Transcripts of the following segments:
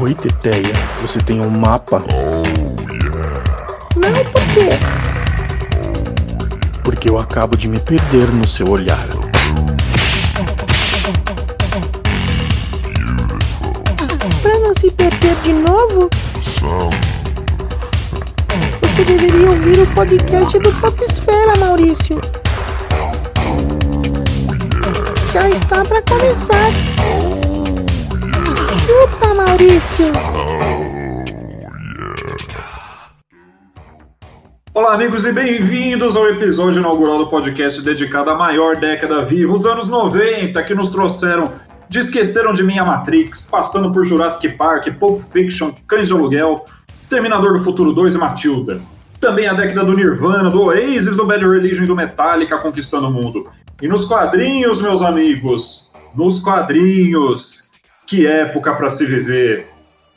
Oi, Teteia. Você tem um mapa? Não, por quê? Porque eu acabo de me perder no seu olhar. Pra não se perder de novo? Você deveria ouvir o podcast do Popsfera, Maurício. Já está para começar. Chupa, Maurício. Olá, amigos, e bem-vindos ao episódio inaugural do podcast dedicado à maior década viva, os anos 90, que nos trouxeram de Esqueceram de Mim a Matrix, passando por Jurassic Park, Pulp Fiction, Cães de Aluguel, Exterminador do Futuro 2 e Matilda. Também a década do Nirvana, do Oasis, do Bad Religion e do Metallica conquistando o mundo. E nos quadrinhos, meus amigos, nos quadrinhos, que época para se viver.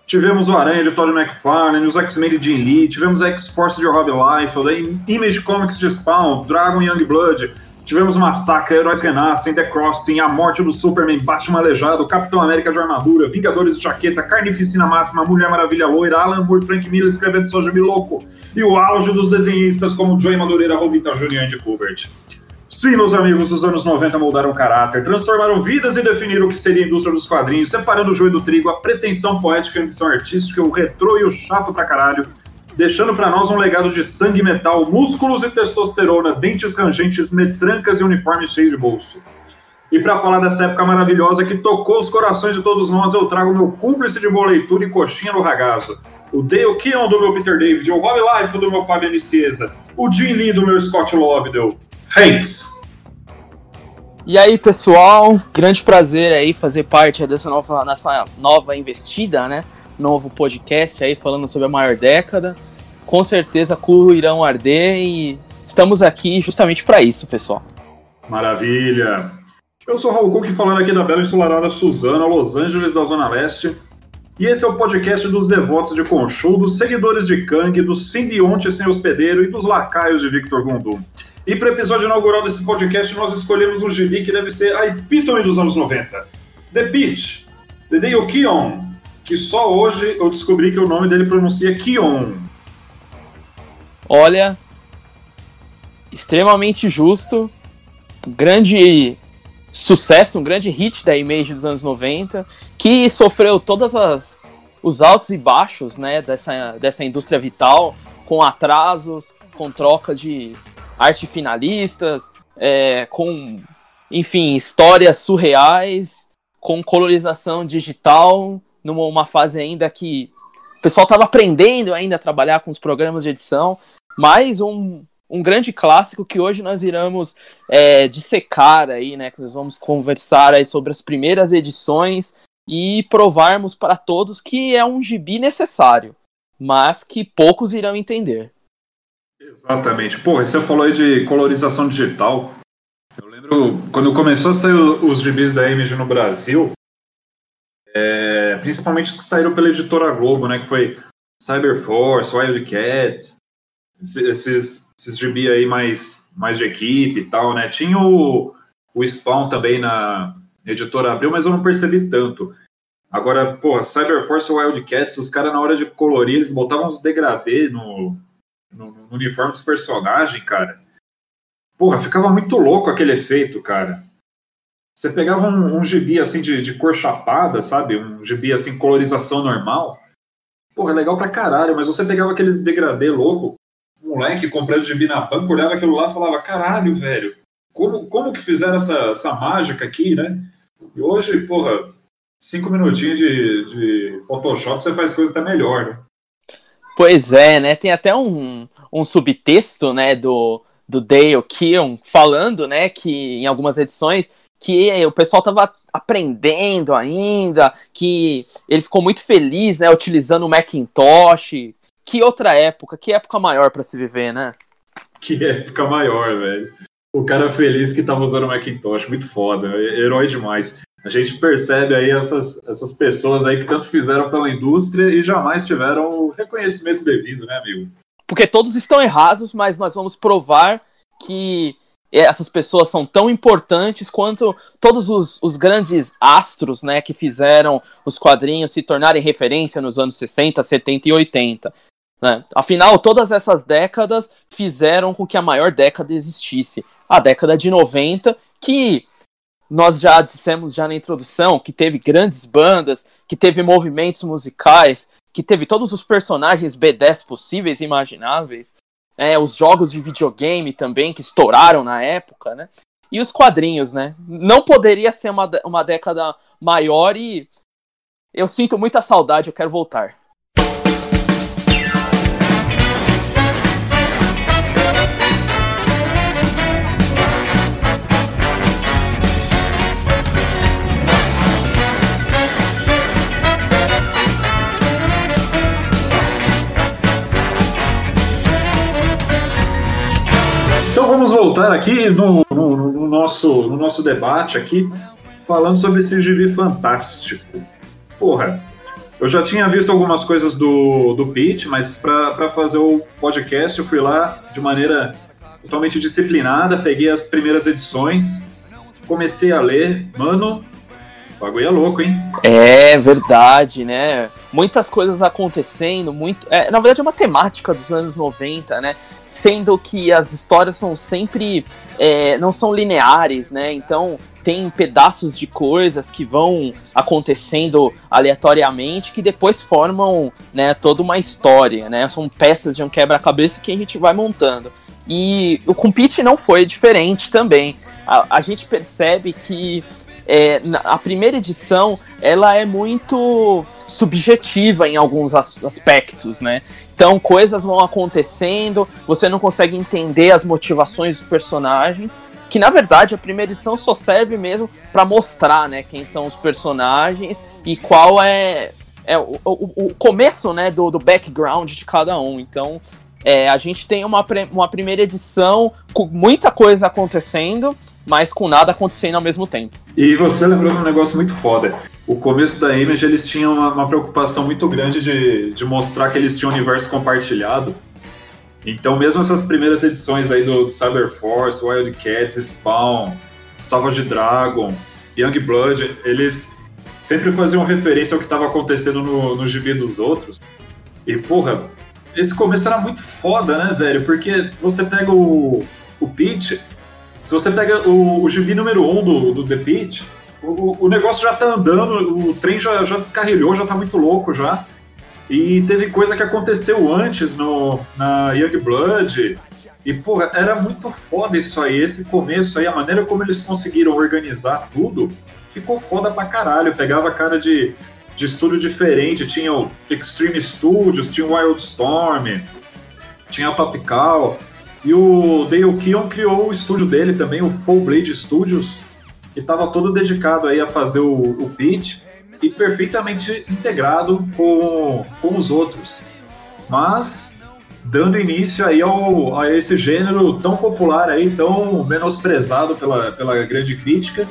Tivemos o Aranha de Todd McFarlane, os X-Men de Jim Lee, tivemos a X-Force de Rob Liefeld, Image Comics de Spawn, Dragon Youngblood, tivemos o Massacre, Heróis Renascem, The Crossing, A Morte do Superman, Batman Aleijado, Capitão América de Armadura, Vingadores de Jaqueta, Carnificina Máxima, Mulher Maravilha Loira, Alan Moore, Frank Miller escrevendo Soja Louco, e o auge dos desenhistas como Joey Madureira, Robita Jr. e Andy Kubert. Sim, meus amigos, os anos 90 moldaram caráter, transformaram vidas e definiram o que seria a indústria dos quadrinhos, separando o joio do trigo, a pretensão poética a ambição artística, o retrô e o chato pra caralho, deixando para nós um legado de sangue metal, músculos e testosterona, dentes rangentes, metrancas e uniforme cheio de bolso. E para falar dessa época maravilhosa que tocou os corações de todos nós, eu trago meu cúmplice de boa leitura e coxinha no ragazo. O Dale Keon do meu Peter David, o Rob Life do meu Fábio Nicieza, o Jim Lee do meu Scott Lobdell, Hanks. E aí, pessoal, grande prazer aí fazer parte dessa nova, nessa nova investida, né? Novo podcast aí falando sobre a maior década. Com certeza, cu irão arder e estamos aqui justamente para isso, pessoal. Maravilha. Eu sou Raul Cook falando aqui da bela ensolarada Suzana, Los Angeles, da Zona Leste. E esse é o podcast dos devotos de Conchu, dos seguidores de Kang, dos simbiontes sem hospedeiro e dos lacaios de Victor Von Doom. E para o episódio inaugural desse podcast, nós escolhemos um gibi que deve ser a epítome dos anos 90. The Beach, The Dale Keon, que só hoje eu descobri que o nome dele pronuncia Keon. Olha, extremamente justo, grande sucesso, um grande hit da Image dos anos 90, que sofreu todas as os altos e baixos, né, dessa, dessa indústria vital, com atrasos, com troca de arte finalistas, é, com, enfim, histórias surreais, com colorização digital, numa fase ainda que o pessoal estava aprendendo ainda a trabalhar com os programas de edição, mas um, um grande clássico que hoje nós iremos é, dissecar aí, né, que nós vamos conversar aí sobre as primeiras edições e provarmos para todos que é um gibi necessário, mas que poucos irão entender. Exatamente. Pô, você falou aí de colorização digital. Eu lembro quando começou a sair os gibis da Image no Brasil, é, principalmente os que saíram pela editora Globo, né? Que foi Cyberforce, Wildcats, esses, esses gibi aí mais, mais de equipe e tal, né? Tinha o, o Spawn também na editora Abril, mas eu não percebi tanto. Agora, pô, Cyberforce e Wildcats, os caras na hora de colorir, eles botavam uns degradê no, no, no uniforme dos personagens, cara. Porra, ficava muito louco aquele efeito, cara. Você pegava um, um gibi assim de, de, cor chapada, sabe? Um gibi assim, colorização normal. Porra, legal pra caralho, mas você pegava aqueles degradê louco, moleque comprando gibi na banca, olhava aquilo lá e falava, caralho, velho, como, como que fizeram essa, essa mágica aqui, né? E hoje, porra, cinco minutinhos de, de Photoshop você faz coisa até melhor, né? Pois é, né? Tem até um, um subtexto, né, do, do Dale Keon falando, né, que em algumas edições que o pessoal tava aprendendo ainda, que ele ficou muito feliz, né, utilizando o Macintosh. Que outra época, que época maior para se viver, né? Que época maior, velho. O cara feliz que tava usando o Macintosh, muito foda, herói demais a gente percebe aí essas, essas pessoas aí que tanto fizeram pela indústria e jamais tiveram o reconhecimento devido, né, amigo? Porque todos estão errados, mas nós vamos provar que essas pessoas são tão importantes quanto todos os, os, grandes astros né, que fizeram os quadrinhos se tornarem referência nos anos 60, 70 e 80. Né? Afinal, todas essas décadas fizeram com que a maior década existisse. A década de 90, que nós já dissemos já na introdução, que teve grandes bandas, que teve movimentos musicais, que teve todos os personagens B10 possíveis e imagináveis, né, os jogos de videogame também, que estouraram na época, né? E os quadrinhos, né? Não poderia ser uma, uma década maior e eu sinto muita saudade, eu quero voltar. Voltar aqui no, no, no, nosso, no nosso debate aqui, falando sobre esse gibi fantástico. Porra, eu já tinha visto algumas coisas do, do Pete, mas para fazer o podcast eu fui lá de maneira totalmente disciplinada, peguei as primeiras edições, comecei a ler. Mano, o bagulho é louco, hein? É verdade, né? Muitas coisas acontecendo, muito. É, na verdade, é uma temática dos anos 90, né? sendo que as histórias são sempre é, não são lineares, né? Então tem pedaços de coisas que vão acontecendo aleatoriamente que depois formam né, toda uma história, né? São peças de um quebra-cabeça que a gente vai montando. E o Compete não foi diferente também. A, a gente percebe que é, a primeira edição ela é muito subjetiva em alguns aspectos, né? Então coisas vão acontecendo, você não consegue entender as motivações dos personagens, que na verdade a primeira edição só serve mesmo para mostrar, né, quem são os personagens e qual é, é o, o, o começo, né, do, do background de cada um. Então é, a gente tem uma, uma primeira edição com muita coisa acontecendo, mas com nada acontecendo ao mesmo tempo. E você lembrou de um negócio muito foda o começo da Image eles tinham uma, uma, preocupação muito grande de, de mostrar que eles tinham um universo compartilhado. Então, mesmo essas primeiras edições aí do, do Cyber Force, Wildcats, Spawn, Savage Dragon, Young Blood, eles sempre faziam referência ao que estava acontecendo no, no gibi dos outros. E, porra, esse começo era muito foda, né, velho? Porque você pega o, o Peach, se você pega o, o gibi número 1 um do, do The Peach, o, o negócio já tá andando, o trem já, já descarrilhou, já tá muito louco já. E teve coisa que aconteceu antes no, na Young Blood. E, porra, era muito foda isso aí, esse começo aí, a maneira como eles conseguiram organizar tudo, ficou foda pra caralho. Pegava cara de, de estúdio diferente, tinha o Extreme Studios, tinha o Wildstorm, tinha a Topical. E o Dale Keon criou o estúdio dele também, o Full Blade Studios, que estava todo dedicado aí a fazer o, o pitch e perfeitamente integrado com, com os outros. Mas dando início aí ao, a esse gênero tão popular aí, tão menosprezado pela, pela grande crítica,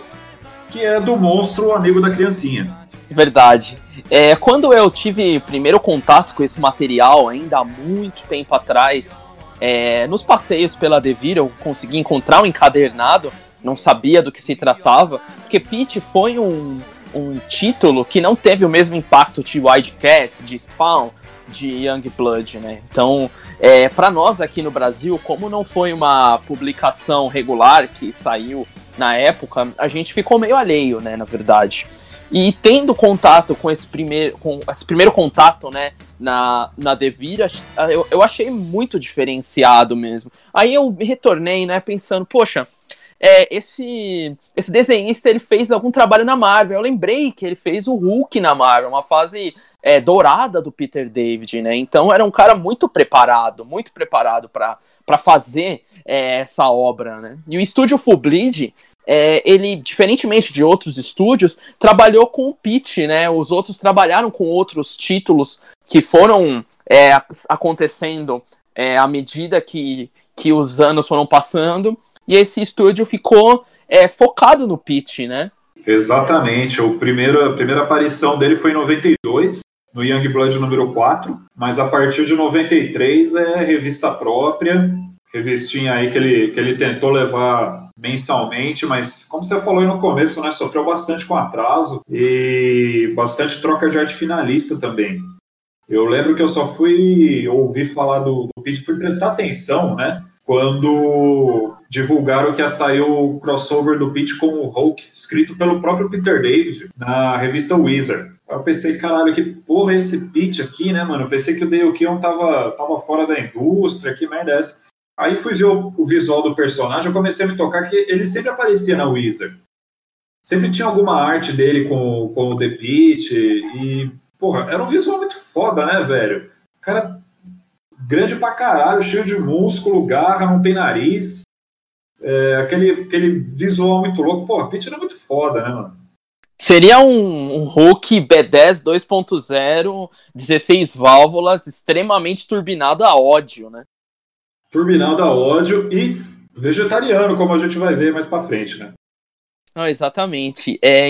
que é do monstro amigo da criancinha. Verdade. É, quando eu tive primeiro contato com esse material, ainda há muito tempo atrás, é, nos passeios pela Devir, eu consegui encontrar um encadernado não sabia do que se tratava, porque Peach foi um, um título que não teve o mesmo impacto de Wildcats, de Spawn, de Young Blood, né? Então, é, para nós aqui no Brasil, como não foi uma publicação regular que saiu na época, a gente ficou meio alheio, né, na verdade. E tendo contato com esse primeiro, com esse primeiro contato, né, na, na Devir, eu, eu achei muito diferenciado mesmo. Aí eu retornei, né, pensando, poxa, é, esse, esse desenhista ele fez algum trabalho na Marvel. Eu lembrei que ele fez o Hulk na Marvel, uma fase é, dourada do Peter David, né? Então era um cara muito preparado, muito preparado para fazer é, essa obra, né? E o estúdio Full Bleed, é, ele, diferentemente de outros estúdios, trabalhou com o Pete, né? Os outros trabalharam com outros títulos que foram é, acontecendo é, à medida que, que os anos foram passando e esse estúdio ficou é, focado no pitch, né? Exatamente. O primeiro, a primeira aparição dele foi em 92, no Young Blood número 4, mas a partir de 93 é revista própria revistinha aí que ele, que ele tentou levar mensalmente, mas como você falou aí no começo, né, sofreu bastante com atraso e bastante troca de arte finalista também. Eu lembro que eu só fui ouvir falar do, do Pete, fui prestar atenção, né, quando divulgaram que ia sair o crossover do Pete com o Hulk, escrito pelo próprio Peter David, na revista Wizard. Eu pensei, caralho, que porra é esse Pete aqui, né, mano? Eu pensei que o Dale Keon tava, tava fora da indústria, que merda é essa? Aí fui ver o, o, visual do personagem, eu comecei a me tocar que ele sempre aparecia na Wizard. Sempre tinha alguma arte dele com, com o The Pit e, porra, era um visual muito foda, né, velho? Cara grande pra caralho, cheio de músculo, garra, não tem nariz. É, aquele, aquele visual muito louco. O Pit era muito foda, né, mano? Seria um, um Hulk B10 2.0, 16 válvulas, extremamente turbinado a ódio, né? Turbinado a ódio e vegetariano, como a gente vai ver mais para frente, né? Ah, exatamente. É,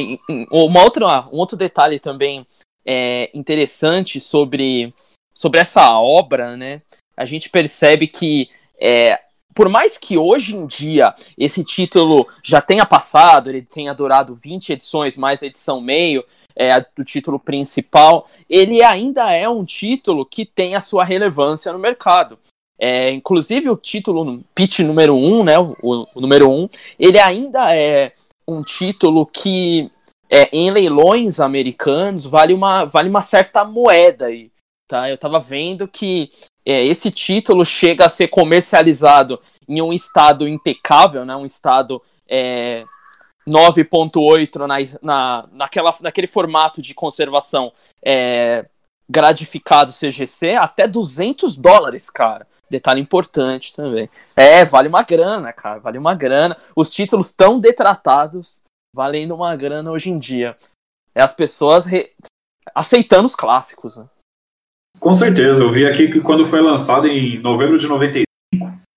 uma outra, um outro detalhe também é, interessante sobre, sobre essa obra, né? A gente percebe que é, por mais que hoje em dia esse título já tenha passado, ele tenha durado 20 edições mais a edição meio, é, do título principal, ele ainda é um título que tem a sua relevância no mercado. É, inclusive o título pitch número 1, um, né, o, o, número 1, um, ele ainda é um título que é, em leilões americanos vale uma, vale uma certa moeda aí, tá? Eu estava vendo que é, esse título chega a ser comercializado em um estado impecável, né, um estado é, 9.8 na, na, naquela, naquele formato de conservação é, gratificado CGC até 200 dólares, cara. Detalhe importante também. É, vale uma grana, cara. Vale uma grana. Os títulos tão detratados valendo uma grana hoje em dia. É as pessoas re... aceitando os clássicos. Né? Com certeza. Eu vi aqui que quando foi lançado em novembro de 95,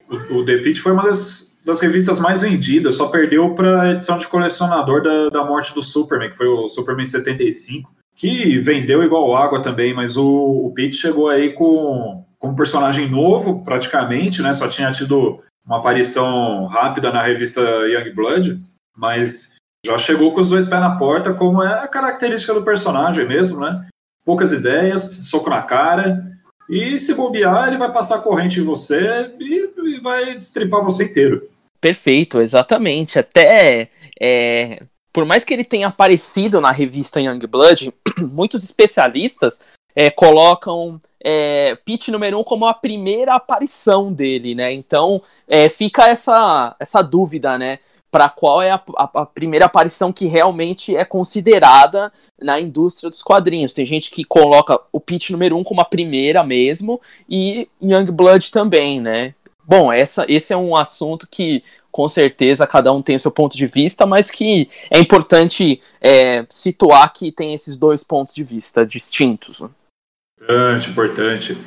o, o The Pit foi uma das, das revistas mais vendidas. Só perdeu para a edição de colecionador da, da morte do Superman, que foi o Superman 75, que vendeu igual água também. Mas o, o Pete chegou aí com como personagem novo, praticamente, né? Só tinha tido uma aparição rápida na revista Young Blood, mas já chegou com os dois pés na porta, como é a característica do personagem mesmo, né? Poucas ideias, soco na cara, e se bobear, ele vai passar corrente em você e, e vai destripar você inteiro. Perfeito, exatamente. Até é, por mais que ele tenha aparecido na revista Young Blood, muitos especialistas é, colocam é, número um como a primeira aparição dele, né? Então é, fica essa, essa dúvida, né? Para qual é a, a, a, primeira aparição que realmente é considerada na indústria dos quadrinhos. Tem gente que coloca o pitch número um como a primeira mesmo e Young Blood também, né? Bom, essa, esse é um assunto que com certeza cada um tem o seu ponto de vista, mas que é importante é, situar que tem esses dois pontos de vista distintos. Importante, importante.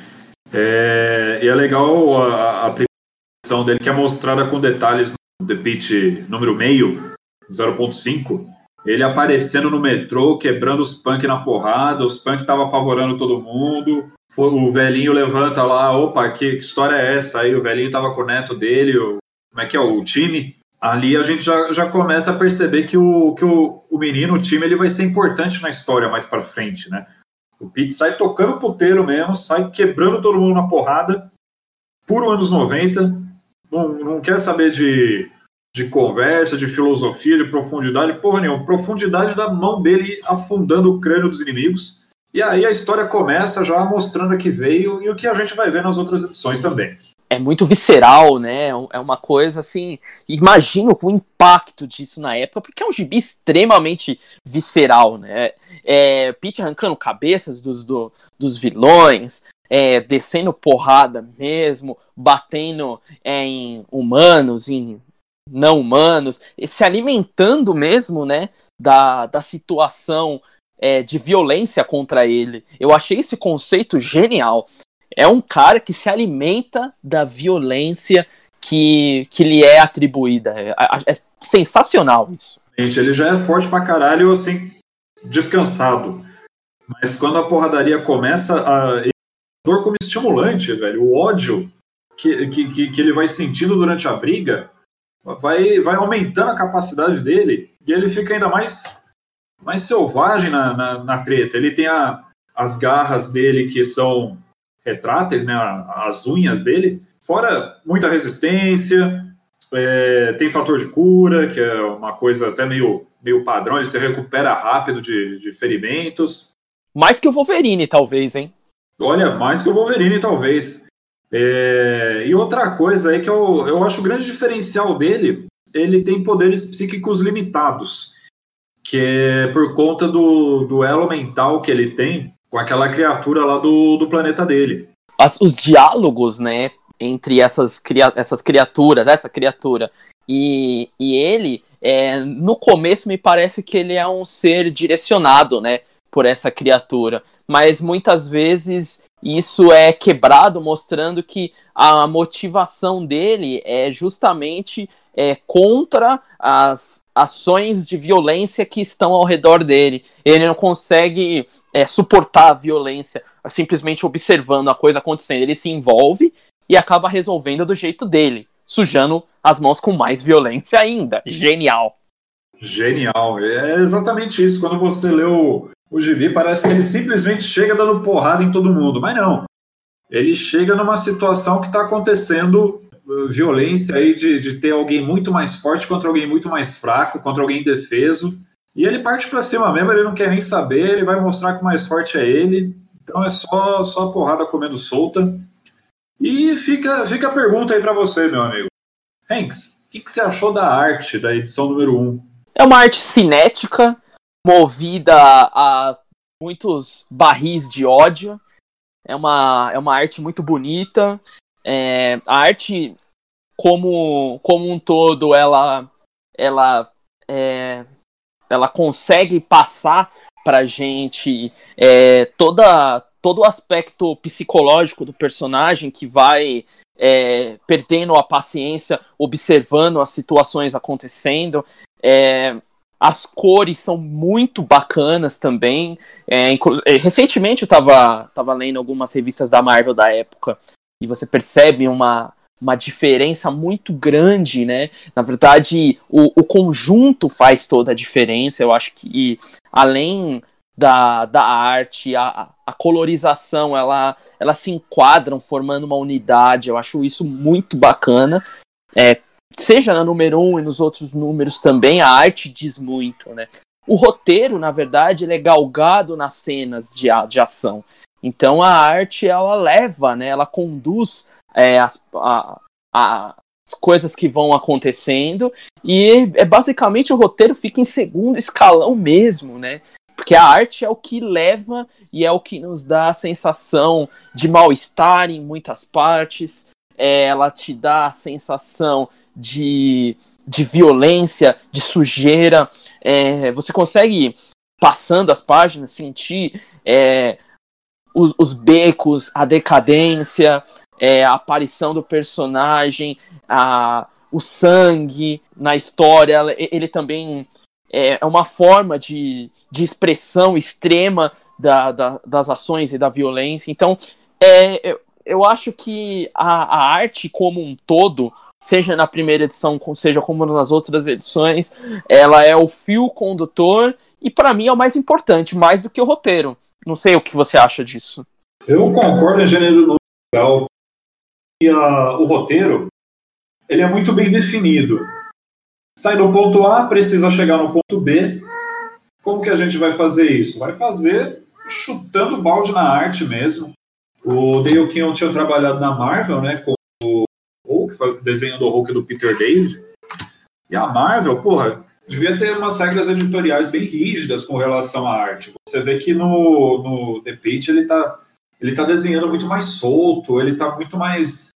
É, e é legal a, a primeira dele que é mostrada com detalhes no The Pitch número meio, 0.5. Ele aparecendo no metrô, quebrando os punk na porrada, os punk estavam apavorando todo mundo. O velhinho levanta lá, opa, que, que, história é essa? Aí o velhinho tava com o neto dele, o, como é que é, o time. Ali a gente já, já começa a perceber que, o, que o, o menino, o time, ele vai ser importante na história mais para frente, né? O Pete sai tocando puteiro mesmo, sai quebrando todo mundo na porrada, puro anos 90, não, não quer saber de, de conversa, de filosofia, de profundidade, porra nenhuma. Profundidade da mão dele afundando o crânio dos inimigos. E aí a história começa já mostrando que veio e o que a gente vai ver nas outras edições também é muito visceral, né? É uma coisa assim. Imagino o impacto disso na época, porque é um gibi extremamente visceral, né? É, Pete arrancando cabeças dos, do, dos vilões, é, descendo porrada mesmo, batendo é, em humanos, em não humanos, se alimentando mesmo, né? Da, da situação é, de violência contra ele. Eu achei esse conceito genial é um cara que se alimenta da violência que, que lhe é atribuída. É, é sensacional isso. Gente, ele já é forte pra caralho, assim, descansado. Mas quando a porradaria começa, a dor como estimulante, velho. O ódio que, que, que ele vai sentindo durante a briga vai, vai aumentando a capacidade dele e ele fica ainda mais, mais selvagem na, na, na treta. Ele tem a, as garras dele que são retráteis, né, as unhas dele, fora muita resistência, é, tem fator de cura, que é uma coisa até meio, meio padrão, ele se recupera rápido de, de ferimentos. Mais que o Wolverine, talvez, hein? Olha, mais que o Wolverine, talvez. É, e outra coisa aí que eu, eu acho o grande diferencial dele, ele tem poderes psíquicos limitados, que é por conta do duelo mental que ele tem com aquela criatura lá do, do planeta dele. As, os diálogos, né, entre essas, essas criaturas, essa criatura e, e ele, é, no começo me parece que ele é um ser direcionado, né, por essa criatura, mas muitas vezes isso é quebrado, mostrando que a motivação dele é justamente é, contra as ações de violência que estão ao redor dele. Ele não consegue é, suportar a violência simplesmente observando a coisa acontecendo. Ele se envolve e acaba resolvendo do jeito dele, sujando as mãos com mais violência ainda. Genial. Genial. É exatamente isso. Quando você lê o, gibi, parece que ele simplesmente chega dando porrada em todo mundo. Mas não. Ele chega numa situação que está acontecendo violência aí de, de ter alguém muito mais forte contra alguém muito mais fraco, contra alguém indefeso. E ele parte para cima mesmo, ele não quer nem saber, ele vai mostrar que o mais forte é ele. Então é só, só porrada comendo solta. E fica, fica a pergunta aí para você, meu amigo. Hanks, o que, que, você achou da arte da edição número 1? É uma arte cinética, movida a muitos barris de ódio. É uma, é uma arte muito bonita. É, a arte como, como um todo, ela, ela, é, ela consegue passar pra gente é, toda, todo o aspecto psicológico do personagem que vai é, perdendo a paciência, observando as situações acontecendo. É, as cores são muito bacanas também. É, é recentemente eu estava tava lendo algumas revistas da Marvel da época e você percebe uma, uma diferença muito grande, né? Na verdade, o, o conjunto faz toda a diferença. Eu acho que além da, da arte, a, a colorização, ela, elas se enquadram formando uma unidade. Eu acho isso muito bacana. É, seja na número um e nos outros números também, a arte diz muito, né? O roteiro, na verdade, ele é galgado nas cenas de, de ação. Então a arte ela leva, né? Ela conduz é, as, a, a, as coisas que vão acontecendo e é basicamente o roteiro fica em segundo escalão mesmo, né? Porque a arte é o que leva e é o que nos dá a sensação de mal-estar em muitas partes. É, ela te dá a sensação de, de violência, de sujeira. É, você consegue, passando as páginas, sentir é, os, os becos, a decadência, é, a aparição do personagem, a, o sangue na história. Ele também é, é uma forma de, de expressão extrema da, da, das ações e da violência. Então, é, eu, eu acho que a, a arte como um todo, seja na primeira edição, seja como nas outras edições, ela é o fio condutor e para mim é o mais importante, mais do que o roteiro. Não sei o que você acha disso. Eu concordo em gênero legal. E a, o roteiro, ele é muito bem definido. Sai do ponto A, precisa chegar no ponto B. Como que a gente vai fazer isso? Vai fazer chutando balde na arte mesmo. O Dale Kinyon tinha trabalhado na Marvel, né, com desenho do Hulk do Peter David. E a Marvel, porra, devia ter umas regras editoriais bem rígidas com relação à arte. Você vê que no, no The Page ele tá, ele tá desenhando muito mais solto, ele tá muito mais,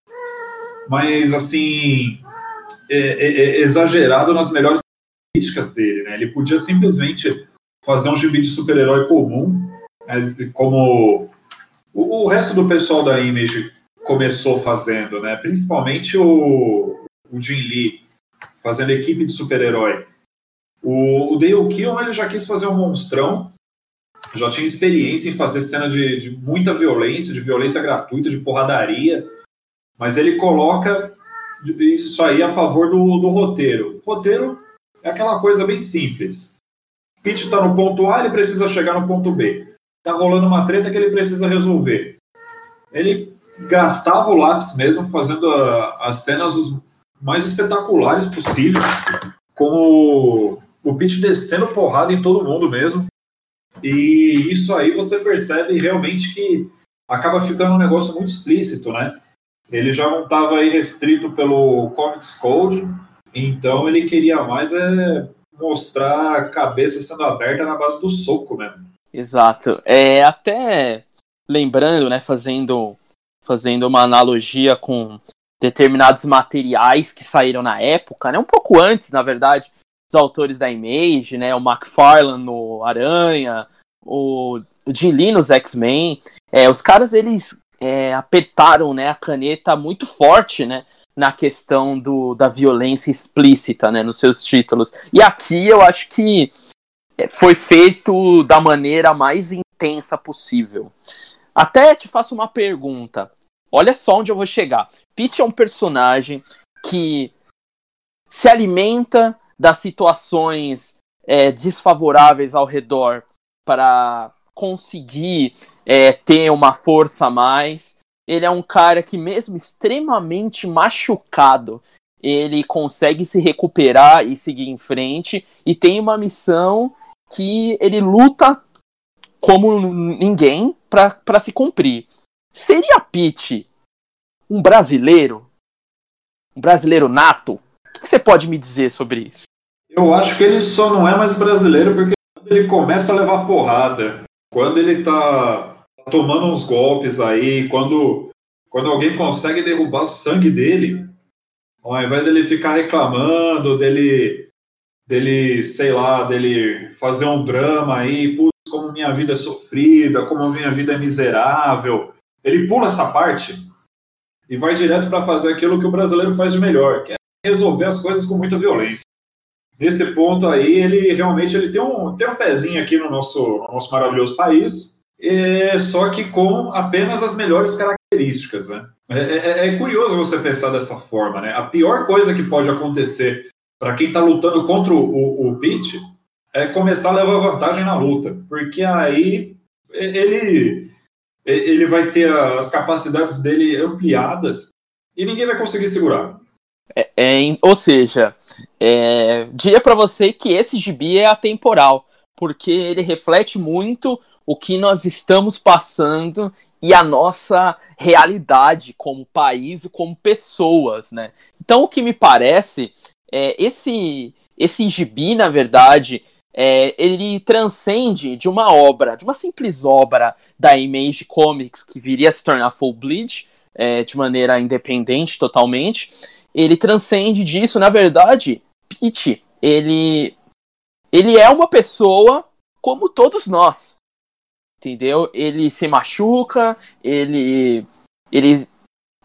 mais assim, é, é, é exagerado nas melhores críticas dele, né? Ele podia simplesmente fazer um gibi de super-herói comum, como o, o resto do pessoal da Image começou fazendo, né? Principalmente o, o Lee, fazendo equipe de super-herói. O, o Dale Kill ele já quis fazer um monstrão, já tinha experiência em fazer cena de, de muita violência, de violência gratuita, de porradaria. mas ele coloca isso aí a favor do, do roteiro. O roteiro é aquela coisa bem simples. Pete está no ponto A, ele precisa chegar no ponto B. Tá rolando uma treta que ele precisa resolver. Ele gastava o lápis mesmo fazendo a, as cenas os mais espetaculares possíveis, como o Pete descendo porrada em todo mundo mesmo. E isso aí você percebe realmente que acaba ficando um negócio muito explícito, né? Ele já não estava aí restrito pelo Comics Code, então ele queria mais é mostrar a cabeça sendo aberta na base do soco mesmo. Exato. É até lembrando, né, fazendo fazendo uma analogia com determinados materiais que saíram na época, né, um pouco antes, na verdade, os autores da Image, né, o McFarlane no Aranha, o Jim Lee nos X-Men, é, os caras eles é, apertaram né, a caneta muito forte, né? Na questão do, da violência explícita, né? Nos seus títulos. E aqui eu acho que é, foi feito da maneira mais intensa possível. Até te faço uma pergunta. Olha só onde eu vou chegar. Pete é um personagem que se alimenta das situações é, desfavoráveis ao redor para conseguir é, ter uma força a mais. Ele é um cara que, mesmo extremamente machucado, ele consegue se recuperar e seguir em frente. E tem uma missão que ele luta como ninguém para se cumprir. Seria Pete um brasileiro? Um brasileiro nato? O que você pode me dizer sobre isso? Eu acho que ele só não é mais brasileiro porque ele começa a levar porrada quando ele tá tomando uns golpes aí, quando, quando alguém consegue derrubar o sangue dele, ao invés dele ficar reclamando, dele, dele, sei lá, dele fazer um drama aí, putz, como minha vida é sofrida, como minha vida é miserável, ele pula essa parte e vai direto para fazer aquilo que o brasileiro faz de melhor, que é resolver as coisas com muita violência nesse ponto aí, ele realmente ele tem um, tem um pezinho aqui no nosso, no nosso maravilhoso país, é, só que com apenas as melhores características. Né? É, é, é curioso você pensar dessa forma. Né? A pior coisa que pode acontecer para quem está lutando contra o, o, o Pete é começar a levar vantagem na luta, porque aí ele, ele vai ter as capacidades dele ampliadas e ninguém vai conseguir segurar. É, é, ou seja, é, diria para você que esse gibi é atemporal, porque ele reflete muito o que nós estamos passando e a nossa realidade como país e como pessoas, né? Então, o que me parece é esse esse gibi, na verdade, é, ele transcende de uma obra, de uma simples obra da Image Comics que viria a se tornar Full Bleed é, de maneira independente totalmente ele transcende disso. Na verdade, Pete, ele ele é uma pessoa como todos nós. Entendeu? Ele se machuca, ele ele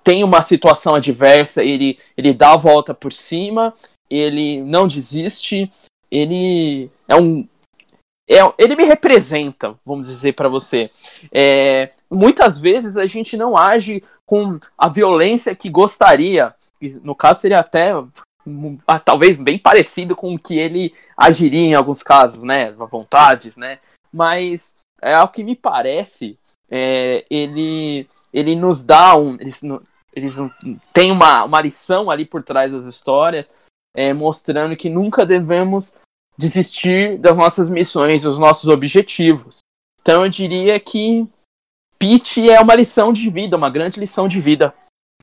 tem uma situação adversa, ele ele dá a volta por cima, ele não desiste, ele é um é, ele me representa, vamos dizer para você. É, muitas vezes a gente não age com a violência que gostaria. No caso, seria até ah, talvez bem parecido com o que ele agiria em alguns casos, né? Vontades, né? Mas é ao que me parece, é, ele, ele nos dá um. Eles, eles têm uma, uma lição ali por trás das histórias, é, mostrando que nunca devemos desistir das nossas missões, dos nossos objetivos. Então eu diria que Pitch é uma lição de vida, uma grande lição de vida.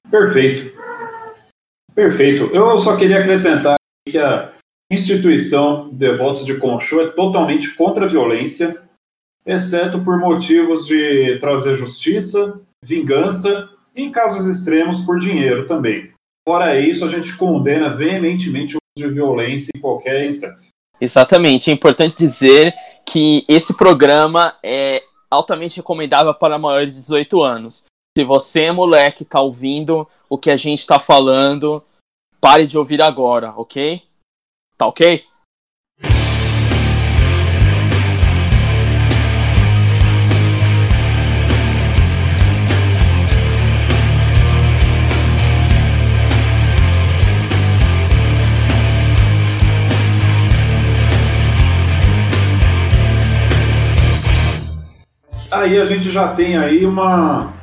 Perfeito. Perfeito. Eu só queria acrescentar que a instituição Devotos de Conchô é totalmente contra a violência, exceto por motivos de trazer justiça, vingança e, em casos extremos, por dinheiro também. Fora isso, a gente condena veementemente o uso de violência em qualquer instância. Exatamente. É importante dizer que esse programa é altamente recomendável para maiores de 18 anos. Se você, moleque, tá ouvindo o que a gente tá falando, pare de ouvir agora, ok? Tá ok? Aí a gente já tem aí uma,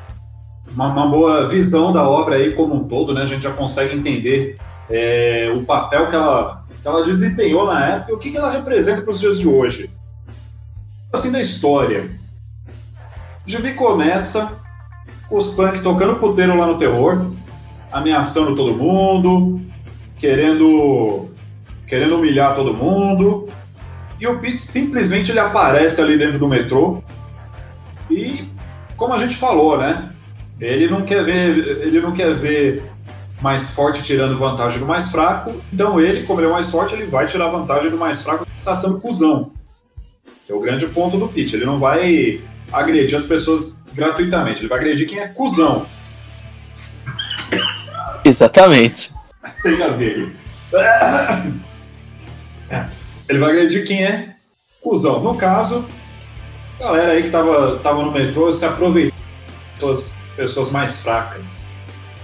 uma, uma, boa visão da obra aí como um todo, né? A gente já consegue entender é, o papel que ela, que ela desempenhou na época e o que, que ela representa para os dias de hoje. Assim da história. O gibi começa com os punk tocando puteiro lá no terror, ameaçando todo mundo, querendo querendo humilhar todo mundo. E o Pete simplesmente ele aparece ali dentro do metrô. E como a gente falou, né? Ele não quer ver, ele não quer ver mais forte tirando vantagem do mais fraco. Então ele, como ele é mais forte, ele vai tirar vantagem do mais fraco que está sendo cuzão. Que é o grande ponto do Pete. Ele não vai agredir as pessoas gratuitamente, ele vai agredir quem é cuzão. Exatamente. Tem a ver. Ele vai agredir quem é cuzão. No caso, galera aí que tava, tava no metrô se aproveitou das pessoas mais fracas.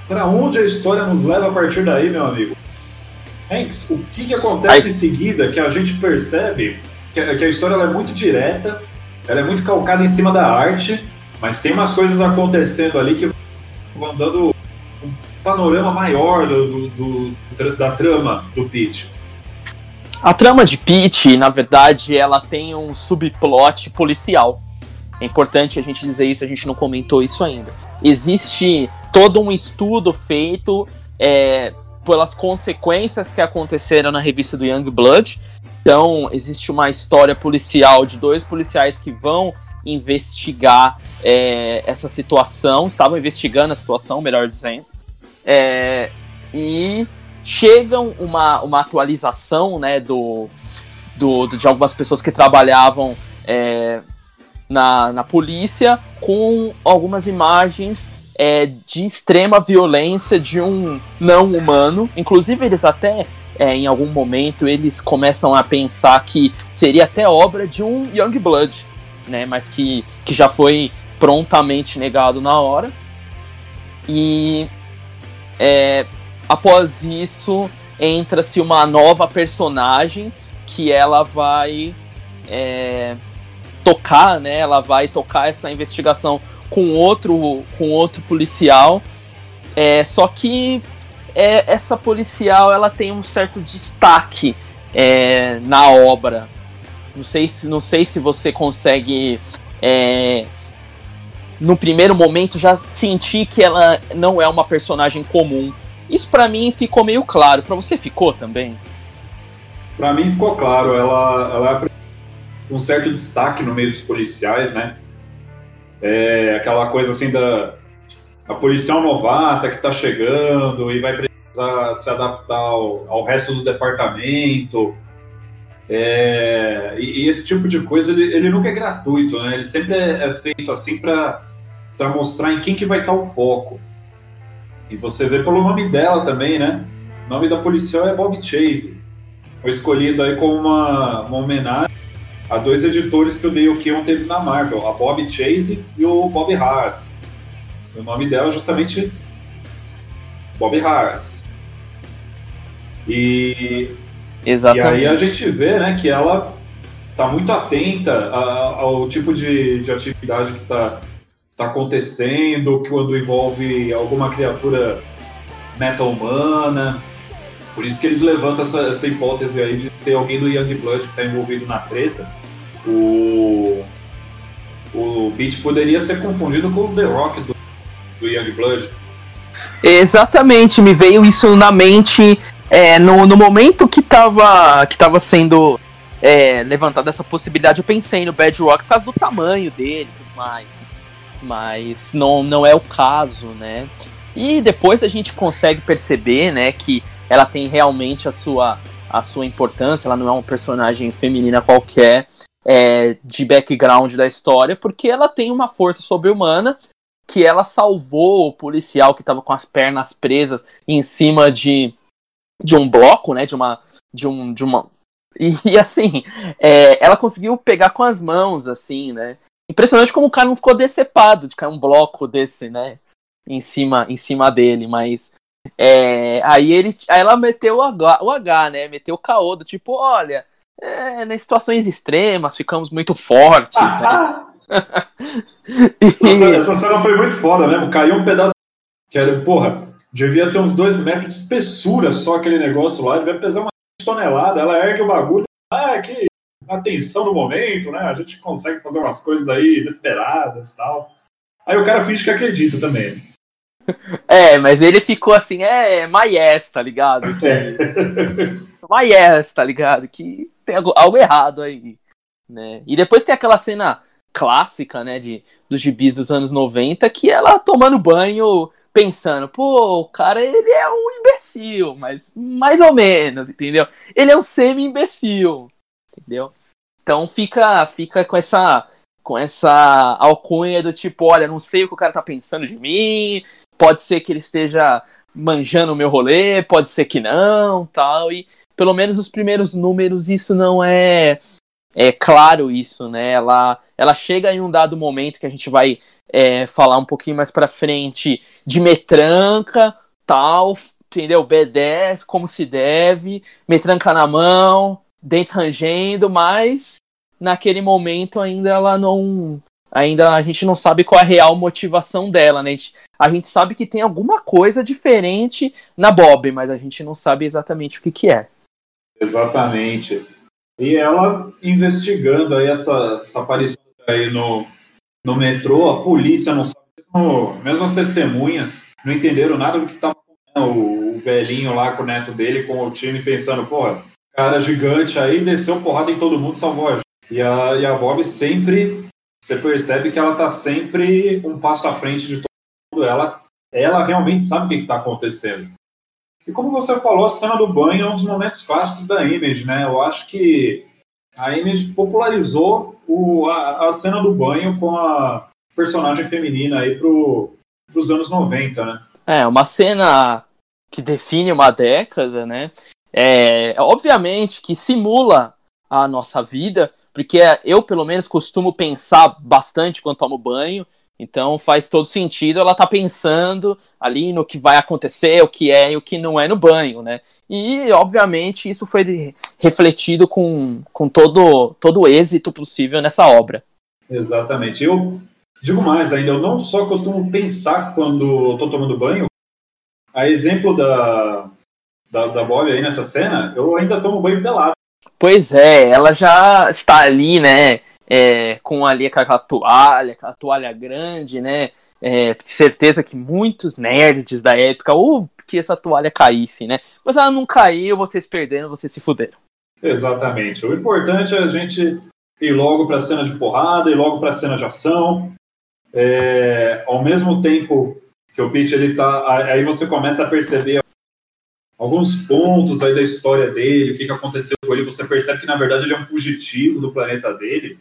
Para onde a história nos leva a partir daí, meu amigo? Hanks, o que, que acontece Ai. em seguida que a gente percebe que, a, que a história é muito direta, ela é muito calcada em cima da arte, mas tem umas coisas acontecendo ali que vão dando um panorama maior do, do, do da trama do Pete. A trama de Pete, na verdade, ela tem um subplot policial. É importante a gente dizer isso, a gente não comentou isso ainda. Existe todo um estudo feito é, pelas consequências que aconteceram na revista do Young Blood. Então, existe uma história policial de dois policiais que vão investigar é, essa situação, estavam investigando a situação, melhor dizendo. É, e chegam uma, uma atualização né, do, do, de algumas pessoas que trabalhavam é, na, na polícia com algumas imagens é, de extrema violência de um não humano. Inclusive, eles até, é, em algum momento, eles começam a pensar que seria até obra de um Young Blood, né? Mas que, que já foi prontamente negado na hora. E é, após isso, entra-se uma nova personagem que ela vai é, tocar, né? Ela vai tocar essa investigação com outro, com outro policial. É, só que é, essa policial ela tem um certo destaque é, na obra. Não sei se, não sei se você consegue é, no primeiro momento já sentir que ela não é uma personagem comum. Isso para mim ficou meio claro. Para você ficou também? Para mim ficou claro. Ela, ela é um certo destaque no meio dos policiais, né? É aquela coisa assim da a policial novata que está chegando e vai precisar se adaptar ao, ao resto do departamento. É, e, e, esse tipo de coisa ele, ele nunca é gratuito, né? Ele sempre é, é feito assim para mostrar em quem que vai estar tá o foco. E você vê pelo nome dela também, né? O nome da policial é Bob Chase. Foi escolhido aí como uma, uma homenagem a dois editores que o Dale Keon teve na Marvel, a Bob Chase e o Bob Harris. O nome dela é justamente Bob Harris. E, Exatamente. e aí a gente vê né, que ela está muito atenta ao tipo de, de atividade que está está acontecendo, quando envolve alguma criatura meta-humana. Por isso que eles levantam essa, essa hipótese aí de ser alguém do Young Blood que está envolvido na treta. O, o Beat poderia ser confundido com o The Rock do, do Young Blood. Exatamente, me veio isso na mente é, no, no momento que estava que tava sendo é, levantada essa possibilidade. Eu pensei no Bad Rock por causa do tamanho dele e tudo mais mas não, não é o caso, né? E depois a gente consegue perceber, né, que ela tem realmente a sua, a sua importância, ela não é uma personagem feminina qualquer é, de background da história, porque ela tem uma força sobre-humana que ela salvou o policial que estava com as pernas presas em cima de, de um bloco, né, de uma de um de uma e, e assim, é, ela conseguiu pegar com as mãos, assim, né? Impressionante como o cara não ficou decepado de cair um bloco desse, né? Em cima, em cima dele, mas. É, aí ele. Aí ela meteu o H, o H né? Meteu o caô do tipo, olha, é, nas situações extremas ficamos muito fortes, né? essa, essa, cena foi muito foda mesmo. Caiu um pedaço. Que era, porra, devia ter uns dois metros de espessura só aquele negócio lá. Devia pesar uma tonelada. Ela ergue o bagulho. Ah, que atenção no momento, né? A gente consegue fazer umas coisas aí inesperadas e tal. Aí o cara finge que acredita também. É, mas ele ficou assim, é, Maies, tá ligado? Que... É. Tá ligado? Que tem algo errado aí, né? E depois tem aquela cena clássica, né, de, dos gibis dos anos 90, que ela tomando banho, pensando, pô, o cara, ele é um imbecil, mas mais ou menos, entendeu? Ele é um semi-imbecil, entendeu? Então fica, fica com essa com essa alcunha do tipo, olha, não sei o que o cara tá pensando de mim, pode ser que ele esteja manjando o meu rolê, pode ser que não, tal, e pelo menos os primeiros números isso não é é claro isso, né? Ela ela chega em um dado momento que a gente vai é, falar um pouquinho mais para frente de metranca, tal, entendeu? B10, como se deve, metranca na mão, dentes rangendo, mas naquele momento ainda ela não. Ainda a gente não sabe qual é a real motivação dela, né? A gente, a gente sabe que tem alguma coisa diferente na Bob, mas a gente não sabe exatamente o que, que é. Exatamente. E ela investigando aí essa, essa aparição aí no, no metrô, a polícia não sabe, mesmo, mesmo as testemunhas não entenderam nada do que estava o, o velhinho lá com o neto dele, com o time, pensando, pô, cara gigante aí, desceu porrada em todo mundo, salvou a gente. E a, e a Bob sempre, você percebe que ela tá sempre um passo à frente de todo mundo. Ela, ela realmente sabe o que está acontecendo. E como você falou, a cena do banho é um dos momentos clássicos da Image, né? Eu acho que a Image popularizou o, a, a cena do banho com a personagem feminina aí pro, pros anos 90, né? É, uma cena que define uma década, né? É, obviamente que simula a nossa vida, porque eu, pelo menos, costumo pensar bastante quando tomo banho, então faz todo sentido ela tá pensando ali no que vai acontecer, o que é e o que não é no banho, né? E, obviamente, isso foi refletido com, com todo, todo o êxito possível nessa obra. Exatamente. Eu digo mais ainda, eu não só costumo pensar quando tô tomando banho, a exemplo da, da, da Bob aí nessa cena, eu ainda tomo banho pelado. Pois é, ela já está ali, né? É, com ali aquela toalha, aquela toalha grande, né? É, certeza que muitos nerds da época, ou que essa toalha caísse, né? Mas ela não caiu, vocês perderam, vocês se fuderam. Exatamente. O importante é a gente ir logo para a cena de porrada, ir logo para a cena de ação. É, ao mesmo tempo que o Pete ele tá, aí você começa a perceber alguns pontos aí da história dele, o que, que aconteceu com ele, você percebe que na verdade ele é um fugitivo do planeta dele.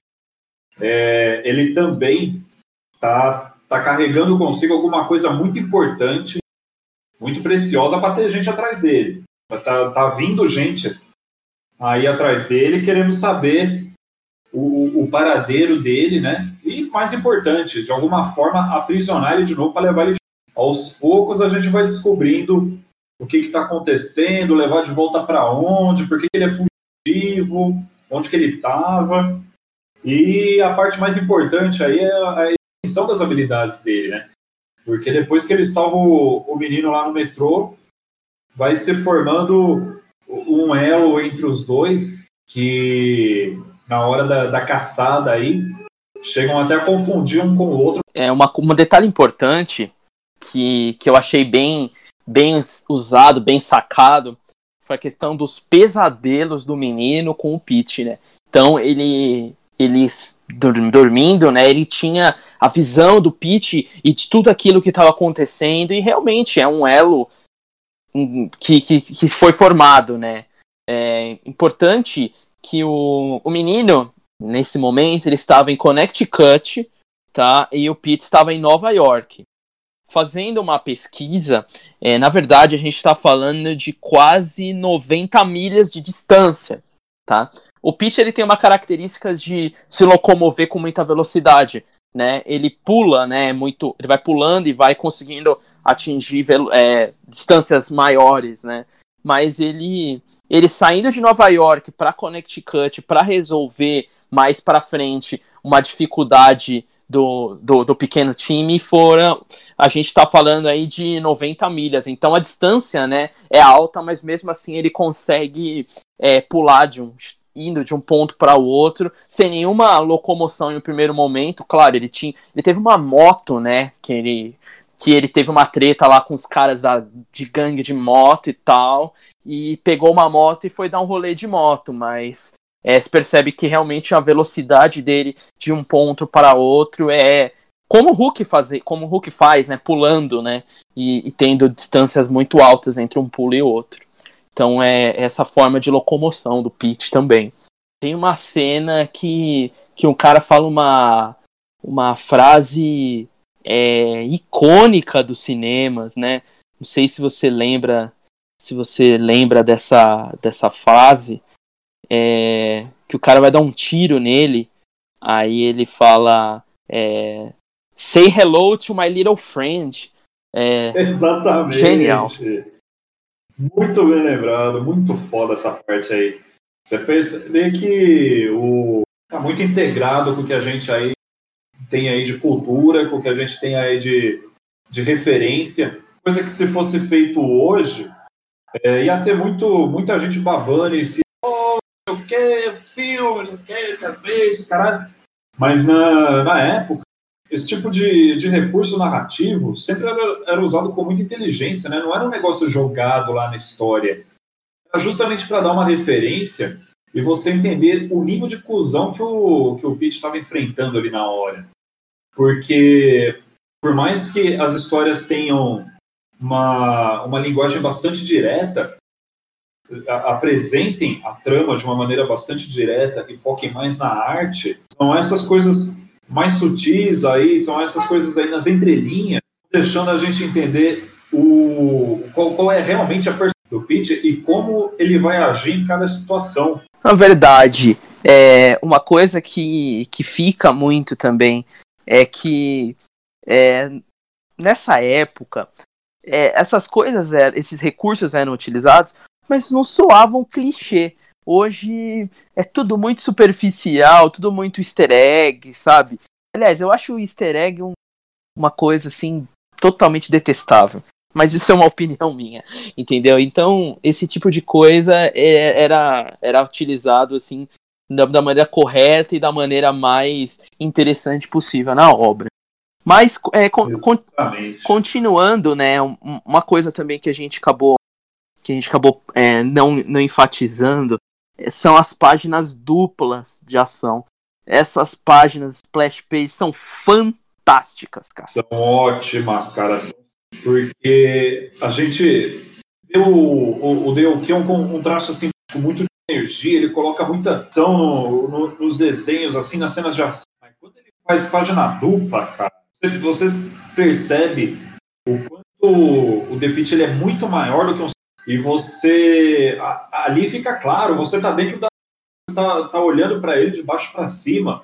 É, ele também tá, tá carregando consigo alguma coisa muito importante, muito preciosa para ter gente atrás dele. Tá, tá vindo gente aí atrás dele querendo saber o, o paradeiro dele, né? E mais importante, de alguma forma aprisionar ele de novo para levar ele. Aos poucos a gente vai descobrindo o que está acontecendo, levar de volta para onde, por que ele é fugitivo, onde que ele estava. E a parte mais importante aí é a extensão das habilidades dele, né? Porque depois que ele salva o, o menino lá no metrô, vai se formando um elo entre os dois que na hora da, da caçada aí chegam até a confundir um com o outro. É uma, um detalhe importante que, que eu achei bem bem usado, bem sacado, foi a questão dos pesadelos do menino com o Pete, né? Então ele ele dormindo, né? Ele tinha a visão do Pete e de tudo aquilo que estava acontecendo e realmente é um elo que, que, que foi formado, né? É importante que o, o menino nesse momento ele estava em Connecticut, tá? E o Pete estava em Nova York fazendo uma pesquisa, é, na verdade a gente está falando de quase 90 milhas de distância, tá? O pitch ele tem uma característica de se locomover com muita velocidade, né? Ele pula, né? Muito, ele vai pulando e vai conseguindo atingir é, distâncias maiores, né? Mas ele, ele saindo de Nova York para Connecticut para resolver mais para frente uma dificuldade do, do, do pequeno time foram. A gente está falando aí de 90 milhas, então a distância né, é alta, mas mesmo assim ele consegue é, pular de um indo de um ponto para o outro, sem nenhuma locomoção em um primeiro momento. Claro, ele tinha, ele teve uma moto, né, que ele que ele teve uma treta lá com os caras da, de gangue de moto e tal, e pegou uma moto e foi dar um rolê de moto, mas é, se percebe que realmente a velocidade dele de um ponto para outro é como o Hulk fazer, como o Hulk faz, né, pulando, né, e, e tendo distâncias muito altas entre um pulo e outro. Então é essa forma de locomoção do Pete também. Tem uma cena que, que um cara fala uma, uma frase é, icônica dos cinemas, né? Não sei se você lembra, se você lembra dessa, dessa frase, é, que o cara vai dar um tiro nele, aí ele fala é, Say hello to my little friend. É, Exatamente. Genial. Muito bem lembrado, muito foda essa parte aí. Você percebe que o tá muito integrado com o que a gente aí tem aí de cultura, com o que a gente tem aí de, de referência. Coisa que se fosse feito hoje, é, ia ter muito, muita gente babando e se sei o que, filme, não sei o esse caralho. Mas na, na época, esse tipo de, de recurso narrativo sempre era, era usado com muita inteligência, né? Não era um negócio jogado lá na história. Era justamente para dar uma referência e você entender o nível de cuzão que o, que o Pete estava enfrentando ali na hora. Porque, por mais que as histórias tenham uma, uma linguagem bastante direta, apresentem a trama de uma maneira bastante direta e foquem mais na arte, são essas coisas mais sutis aí, são essas coisas aí nas entrelinhas, deixando a gente entender o, qual, qual é realmente a personalidade do Pete e como ele vai agir em cada situação. Na verdade, é, uma coisa que, que fica muito também é que é, nessa época é, essas coisas, é, esses recursos eram utilizados, mas não soavam clichê. Hoje é tudo muito superficial, tudo muito easter egg, sabe? Aliás, eu acho o easter egg um, uma coisa assim totalmente detestável. Mas isso é uma opinião minha, entendeu? Então, esse tipo de coisa é, era, era utilizado assim da, da maneira correta e da maneira mais interessante possível na obra. Mas é, con, continuando, né, uma coisa também que a gente acabou que a gente acabou é, não, não enfatizando são as páginas duplas de ação. Essas páginas splash page são fantásticas, cara. São ótimas, cara. Porque a gente vê o, o, o Dale, que é um, traço assim, muito energia, ele coloca muita ação no, no, nos desenhos, assim, nas cenas de ação. Mas quando ele faz página dupla, cara, vocês percebem o quanto o The Pitch ele é muito maior do que um e você ali fica claro, você tá dentro da tá, tá olhando para ele de baixo para cima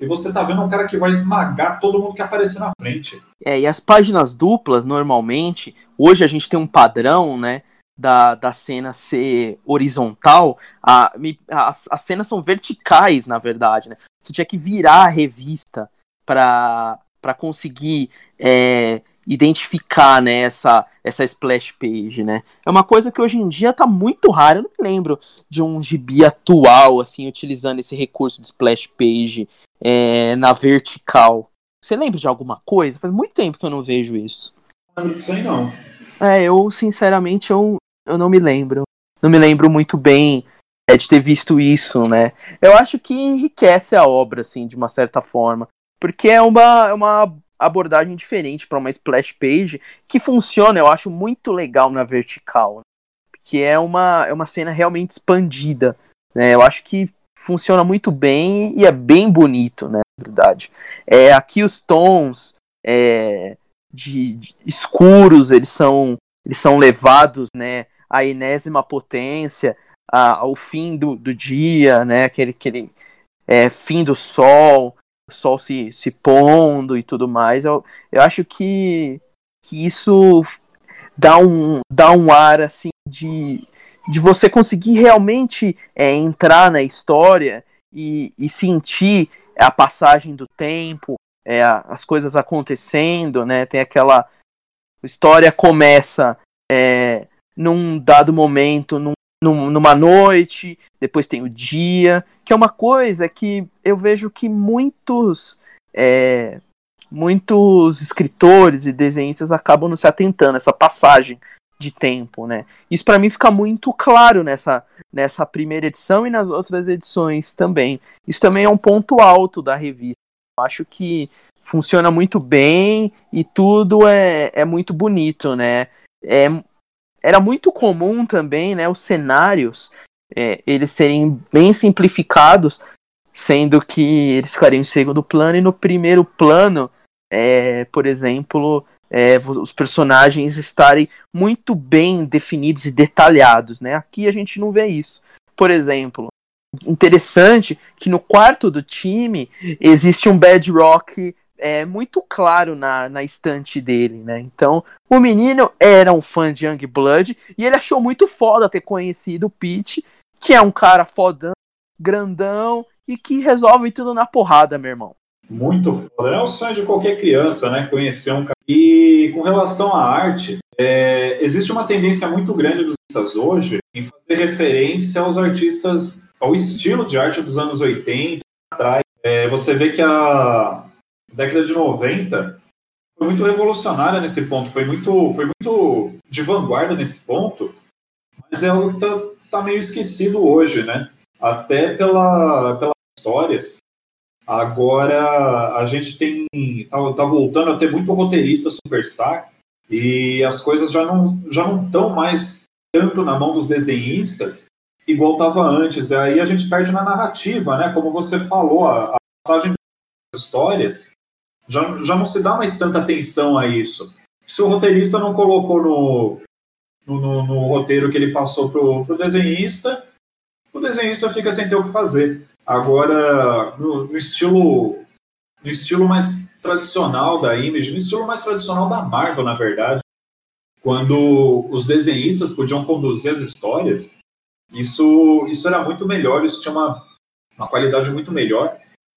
e você tá vendo um cara que vai esmagar todo mundo que aparecer na frente. É, e as páginas duplas, normalmente, hoje a gente tem um padrão, né, da, da cena ser horizontal, a, as, as cenas são verticais, na verdade, né? Você tinha que virar a revista para conseguir é, identificar né, essa, essa splash page, né? É uma coisa que hoje em dia tá muito rara. Eu não me lembro de um gibi atual, assim, utilizando esse recurso de splash page é, na vertical. Você lembra de alguma coisa? Faz muito tempo que eu não vejo isso. Não lembro disso aí, não. É, eu, sinceramente, eu, eu não me lembro. Não me lembro muito bem é, de ter visto isso, né? Eu acho que enriquece a obra, assim, de uma certa forma. Porque é uma, é uma abordagem diferente para uma splash page que funciona, eu acho muito legal na vertical, que é uma, é uma cena realmente expandida, né? Eu acho que funciona muito bem e é bem bonito, né? Na verdade, é aqui os tons é, de, de escuros eles são eles são levados, né? À enésima potência, a, ao fim do, do dia, né? Aquele, aquele é, fim do sol, sol se, se pondo e tudo mais. Eu, eu acho que, que isso dá um, dá um ar assim de, de você conseguir realmente é, entrar na história e, e sentir a passagem do tempo, é, as coisas acontecendo, né? Tem aquela a história começa é, num dado momento, num, num, numa noite, depois tem o dia, que é uma coisa que eu vejo que muitos é, muitos escritores e desenhistas acabam não se atentando essa passagem de tempo, né? Isso para mim fica muito claro nessa nessa primeira edição e nas outras edições também. Isso também é um ponto alto da revista. Eu acho que funciona muito bem e tudo é, é muito bonito, né? É, era muito comum também, né, os cenários é, eles serem bem simplificados, sendo que eles ficariam em segundo plano e no primeiro plano, é, por exemplo, é, os personagens estarem muito bem definidos e detalhados, né? Aqui a gente não vê isso. Por exemplo, interessante que no quarto do time existe um bedrock é, muito claro na, na estante dele, né? Então, o menino era um fã de Young Blood e ele achou muito foda ter conhecido o Pete, que é um cara fodão, grandão e que resolve tudo na porrada, meu irmão. Muito foda. É o sonho de qualquer criança, né? Conhecer um cara. E com relação à arte, é, existe uma tendência muito grande dos artistas hoje em fazer referência aos artistas, ao estilo de arte dos anos 80 atrás. É, você vê que a década de 90 foi muito revolucionária nesse ponto, foi muito, foi muito de vanguarda nesse ponto, mas é algo que tá, tá meio esquecido hoje, né? Até pela, pelas histórias Agora a gente tem tá, tá, voltando a ter muito roteirista superstar e as coisas já não já não estão mais tanto na mão dos desenhistas igual estava antes. Aí a gente perde na narrativa, né? Como você falou, a, a passagem das histórias já, já não se dá mais tanta atenção a isso. Se o roteirista não colocou no, no, no, no roteiro que ele passou pro, pro desenhista, o desenhista fica sem ter o que fazer. Agora, no, no, estilo no estilo mais tradicional da Image, no estilo mais tradicional da Marvel, na verdade, quando os desenhistas podiam conduzir as histórias, isso, isso era muito melhor, isso tinha uma, uma qualidade muito melhor.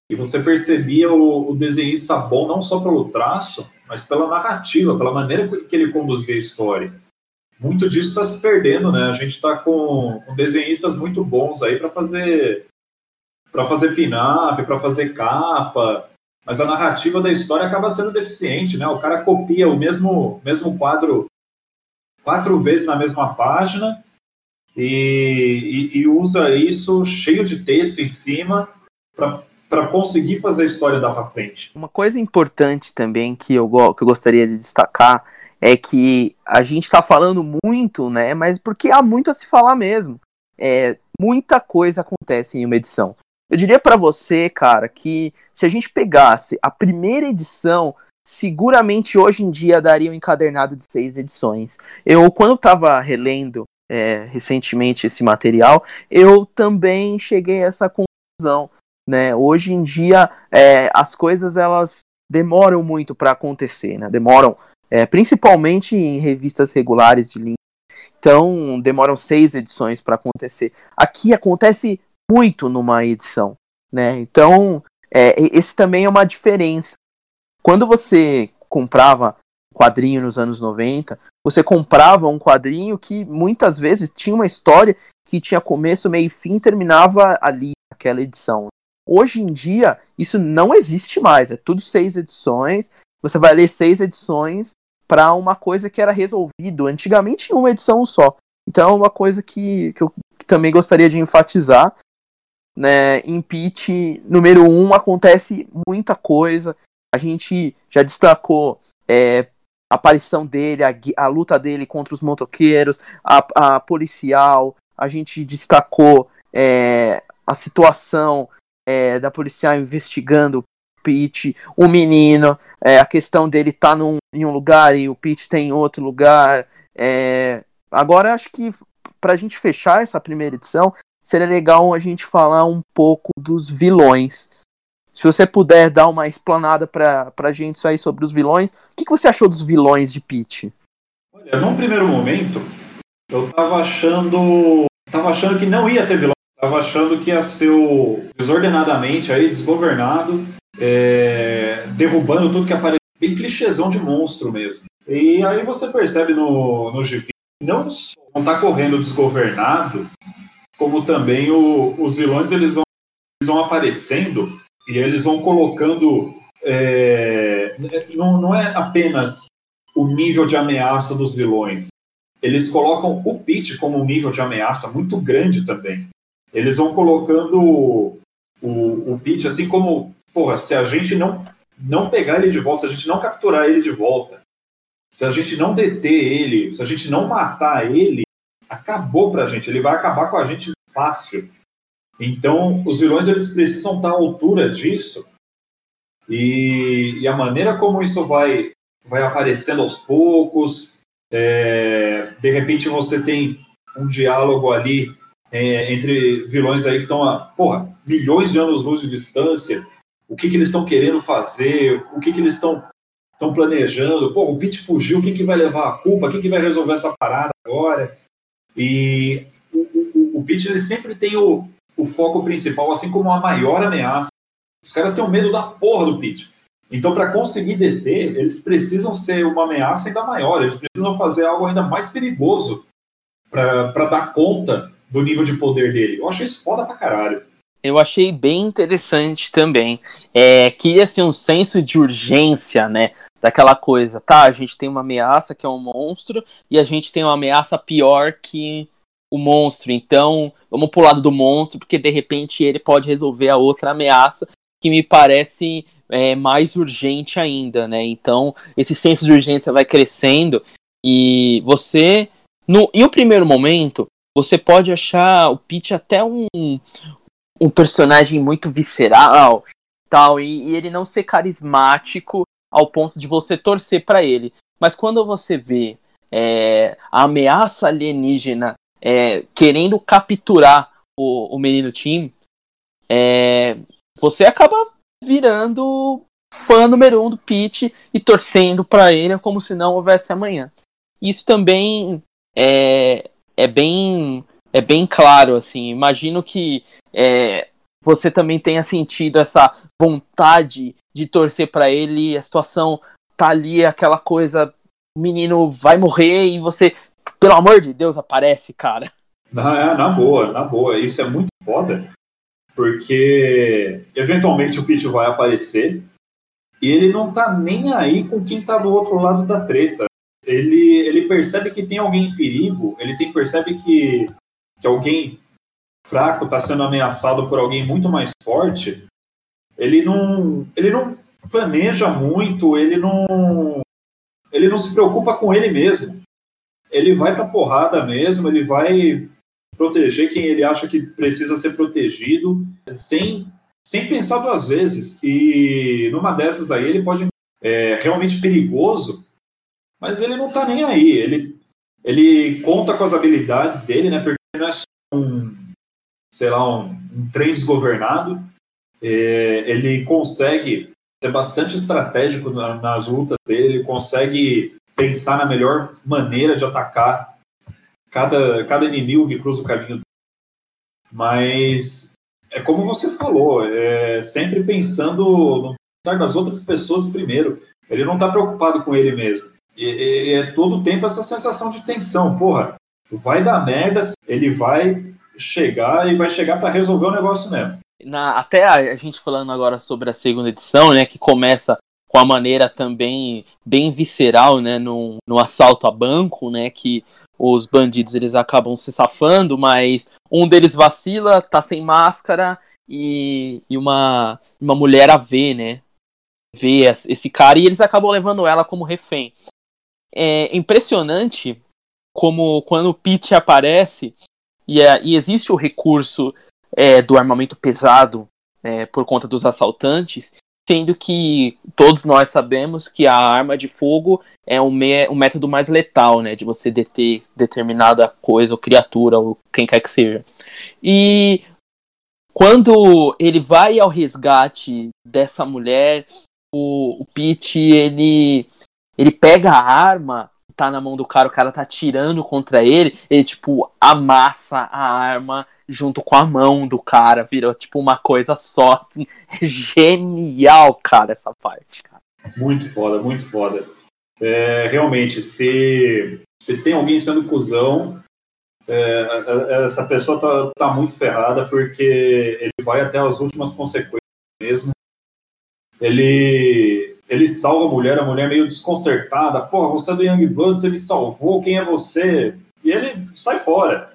E você percebia o, o desenhista bom não só pelo traço, mas pela narrativa, pela maneira que ele conduzia a história. Muito disso está se perdendo, né? A gente está com, com desenhistas muito bons aí para fazer para fazer pin-up, para fazer capa, mas a narrativa da história acaba sendo deficiente, né? O cara copia o mesmo, mesmo quadro quatro vezes na mesma página e, e, e usa isso cheio de texto em cima para conseguir fazer a história dar para frente. Uma coisa importante também que eu, que eu gostaria de destacar é que a gente está falando muito, né? Mas porque há muito a se falar mesmo. É, muita coisa acontece em uma edição. Eu diria para você, cara, que se a gente pegasse a primeira edição, seguramente hoje em dia daria um encadernado de seis edições. Eu, quando estava relendo é, recentemente esse material, eu também cheguei a essa conclusão. Né? Hoje em dia, é, as coisas elas demoram muito para acontecer, né? demoram é, principalmente em revistas regulares de linha. Então, demoram seis edições para acontecer. Aqui acontece muito numa edição, né? Então, é, esse também é uma diferença. Quando você comprava quadrinho nos anos 90, você comprava um quadrinho que muitas vezes tinha uma história que tinha começo, meio e fim, terminava ali, aquela edição. Hoje em dia, isso não existe mais, é tudo seis edições. Você vai ler seis edições para uma coisa que era resolvido antigamente em uma edição só. Então é uma coisa que, que eu também gostaria de enfatizar né, em Pitch número 1 um, acontece muita coisa. A gente já destacou é, a aparição dele, a, a, luta dele contra os motoqueiros, a, a policial. A gente destacou é, a situação é, da policial investigando o Pete, o menino, é, a questão dele estar tá em um lugar e o Pete está em outro lugar. É, agora acho que para a gente fechar essa primeira edição, seria legal a gente falar um pouco dos vilões. Se você puder dar uma explanada pra, pra gente aí sobre os vilões, o que, que você achou dos vilões de Peach? Olha, num primeiro momento, eu tava achando. tava achando que não ia ter vilão Tava achando que ia ser o desordenadamente aí, desgovernado, é, derrubando tudo que aparece. Bem clichêzão de monstro mesmo. E aí você percebe no, no GP, não só não tá correndo desgovernado, como também o, os vilões eles vão, eles vão aparecendo e eles vão colocando. É, não, não é apenas o nível de ameaça dos vilões. Eles colocam o Pete como um nível de ameaça muito grande também. Eles vão colocando o, o, o Pete assim como, porra, se a gente não, não pegar ele de volta, se a gente não capturar ele de volta, se a gente não deter ele, se a gente não matar ele, acabou pra gente. Ele vai acabar com a gente fácil. Então, os vilões eles precisam estar à altura disso. E, e a maneira como isso vai, vai aparecendo aos poucos, é, de repente você tem um diálogo ali é, entre vilões aí que estão a porra, milhões de anos-luz de distância. O que, que eles estão querendo fazer? O que, que eles estão estão planejando? Pô, o Pete fugiu, quem que vai levar a culpa? Quem que vai resolver essa parada agora? E o, o, o ele sempre tem o, o foco principal, assim como a maior ameaça. Os caras têm o medo da porra do Pete. Então, para conseguir deter, eles precisam ser uma ameaça ainda maior, eles precisam fazer algo ainda mais perigoso para dar conta do nível de poder dele. Eu achei isso foda pra caralho. Eu achei bem interessante também. É, que assim, um senso de urgência, né? Daquela coisa, tá? A gente tem uma ameaça que é um monstro, e a gente tem uma ameaça pior que o monstro. Então, vamos pro lado do monstro, porque de repente ele pode resolver a outra ameaça, que me parece é, mais urgente ainda, né? Então, esse senso de urgência vai crescendo e você, no, em um primeiro momento, você pode achar o Pete até um, um personagem muito visceral, tal, e, e ele não ser carismático ao ponto de você torcer para ele. Mas quando você vê é, a ameaça alienígena é, querendo capturar o, o menino Tim, é, você acaba virando fã número um do Pete e torcendo para ele como se não houvesse amanhã. Isso também é, é bem é bem claro assim. Imagino que é, você também tenha sentido essa vontade de torcer para ele. A situação tá ali, aquela coisa, o menino vai morrer e você pelo amor de Deus, aparece, cara. Na, na boa, na boa. Isso é muito foda, porque eventualmente o Pete vai aparecer e ele não tá nem aí com quem tá do outro lado da treta. Ele, ele percebe que tem alguém em perigo, ele tem, percebe que, que alguém fraco está sendo ameaçado por alguém muito mais forte. Ele não, ele não planeja muito, ele não, ele não se preocupa com ele mesmo ele vai pra porrada mesmo, ele vai proteger quem ele acha que precisa ser protegido, sem, sem pensar duas vezes. E numa dessas aí ele pode é realmente perigoso, mas ele não tá nem aí. Ele, ele conta com as habilidades dele, né? Porque não é só um, sei lá, um, um trem desgovernado. É, ele consegue ser bastante estratégico na, nas lutas dele, consegue pensar na melhor maneira de atacar cada, cada inimigo que cruza o caminho. Mas é como você falou, é sempre pensando no bem das outras pessoas primeiro. Ele não está preocupado com ele mesmo. É todo o tempo essa sensação de tensão. Porra, vai dar merda, ele vai chegar e vai chegar para resolver o negócio mesmo. Na, até a, a, gente falando agora sobre a segunda edição, né, que começa com a maneira também bem visceral, né, no assalto a banco, né, que os bandidos eles acabam se safando, mas um deles vacila, tá sem máscara e, e uma, uma mulher a vê, né, vê esse cara e eles acabam levando ela como refém. É impressionante como quando o Pete aparece e, é, e existe o recurso é, do armamento pesado é, por conta dos assaltantes, sendo que todos nós sabemos que a arma de fogo é um, me método mais letal, né, de você deter determinada coisa ou criatura ou quem quer que seja. E quando ele vai ao resgate dessa mulher, o, o Pete ele ele pega a arma, tá na mão do cara, o cara tá tirando contra ele, ele, tipo, amassa a arma junto com a mão do cara, virou, tipo, uma coisa só, assim, genial, cara, essa parte, cara. Muito foda, muito foda. É, realmente, se, se tem alguém sendo cuzão, é, essa pessoa tá, tá muito ferrada porque ele vai até as últimas consequências mesmo. Ele, ele salva a mulher, a mulher meio desconcertada. Porra, você é do Young Bloods, ele salvou, quem é você? E ele sai fora.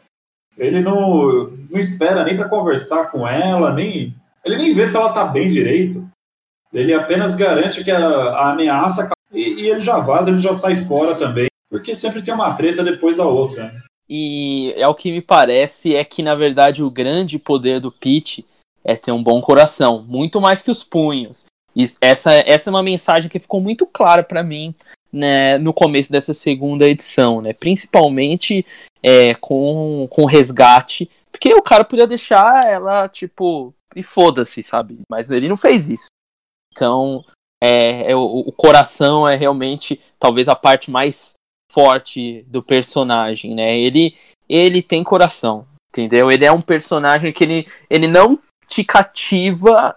Ele não, não espera nem para conversar com ela, nem ele nem vê se ela tá bem direito. Ele apenas garante que a, a ameaça e, e, ele já vaza, ele já sai fora também, porque sempre tem uma treta depois da outra. Né? E é o que me parece é que na verdade o grande poder do Pete é ter um bom coração, muito mais que os punhos. Essa, essa é uma mensagem que ficou muito clara para mim né, no começo dessa segunda edição, né? Principalmente é, com, com resgate. Porque o cara podia deixar ela, tipo, e foda-se, sabe? Mas ele não fez isso. Então, é, é o, o, coração é realmente talvez a parte mais forte do personagem, né? Ele, ele tem coração, entendeu? Ele é um personagem que ele, ele não te cativa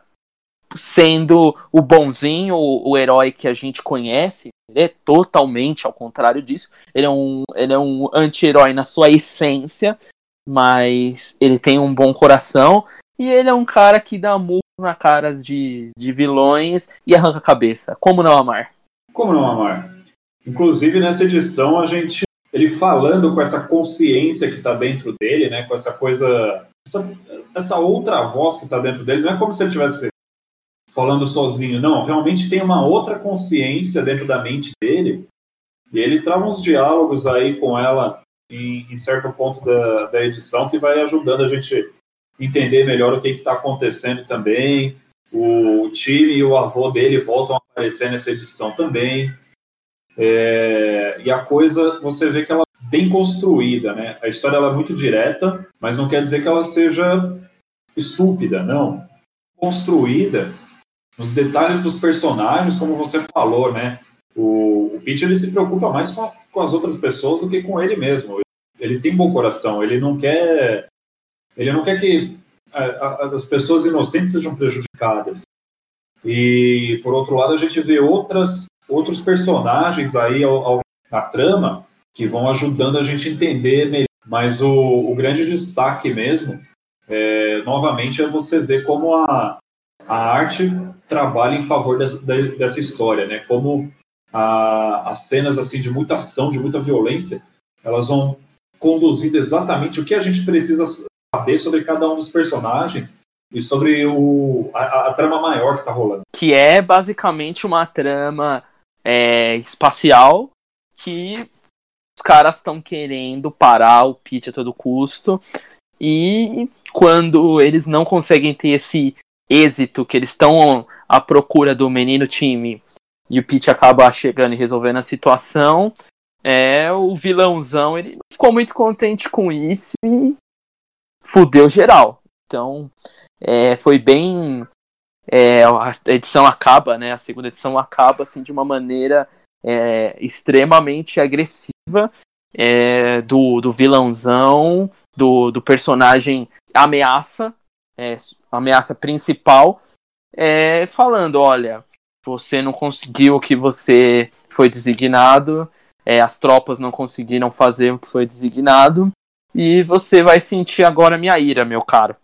sendo o bonzinho, o, o herói que a gente conhece. Ele é totalmente ao contrário disso. Ele é um, ele é um anti-herói na sua essência, mas ele tem um bom coração. E ele é um cara que dá murros na cara de, de vilões e arranca a cabeça. Como não amar? Como não amar? Inclusive, nessa edição, a gente. Ele falando com essa consciência que está dentro dele, né? Com essa coisa. Essa, essa outra voz que está dentro dele. Não é como se ele estivesse falando sozinho. Não, realmente tem uma outra consciência dentro da mente dele. E ele trava uns diálogos aí com ela em, em certo ponto da, da edição que vai ajudando a gente entender melhor o que está acontecendo também. O time e o avô dele voltam a aparecer nessa edição também. É, e a coisa, você vê que ela é bem construída, né? A história ela é muito direta, mas não quer dizer que ela seja estúpida, não. Construída nos detalhes dos personagens, como você falou, né? O, o ele se preocupa mais com, a, com as outras pessoas do que com ele mesmo. Ele tem bom coração, ele não quer ele não quer que a, a, as pessoas inocentes sejam prejudicadas. E por outro lado a gente vê outras outros personagens aí ao, ao, na trama que vão ajudando a gente a entender melhor. Mas o, o grande destaque mesmo, é, novamente, é você ver como a, a arte trabalha em favor dessa, dessa história, né? Como a, as cenas assim de muita ação, de muita violência, elas vão conduzindo exatamente o que a gente precisa saber sobre cada um dos personagens e sobre o, a, a trama maior que está rolando. Que é basicamente uma trama é, espacial que os caras estão querendo parar o Pete a todo custo. E quando eles não conseguem ter esse êxito, que eles estão à procura do menino time e o Pete acaba chegando e resolvendo a situação, é o vilãozão, ele ficou muito contente com isso e fudeu geral. Então, é, foi bem. É, a edição acaba, né? A segunda edição acaba assim de uma maneira é, extremamente agressiva é, do, do vilãozão, do, do personagem ameaça, é, ameaça principal, é, falando: olha, você não conseguiu o que você foi designado, é, as tropas não conseguiram fazer o que foi designado, e você vai sentir agora minha ira, meu caro.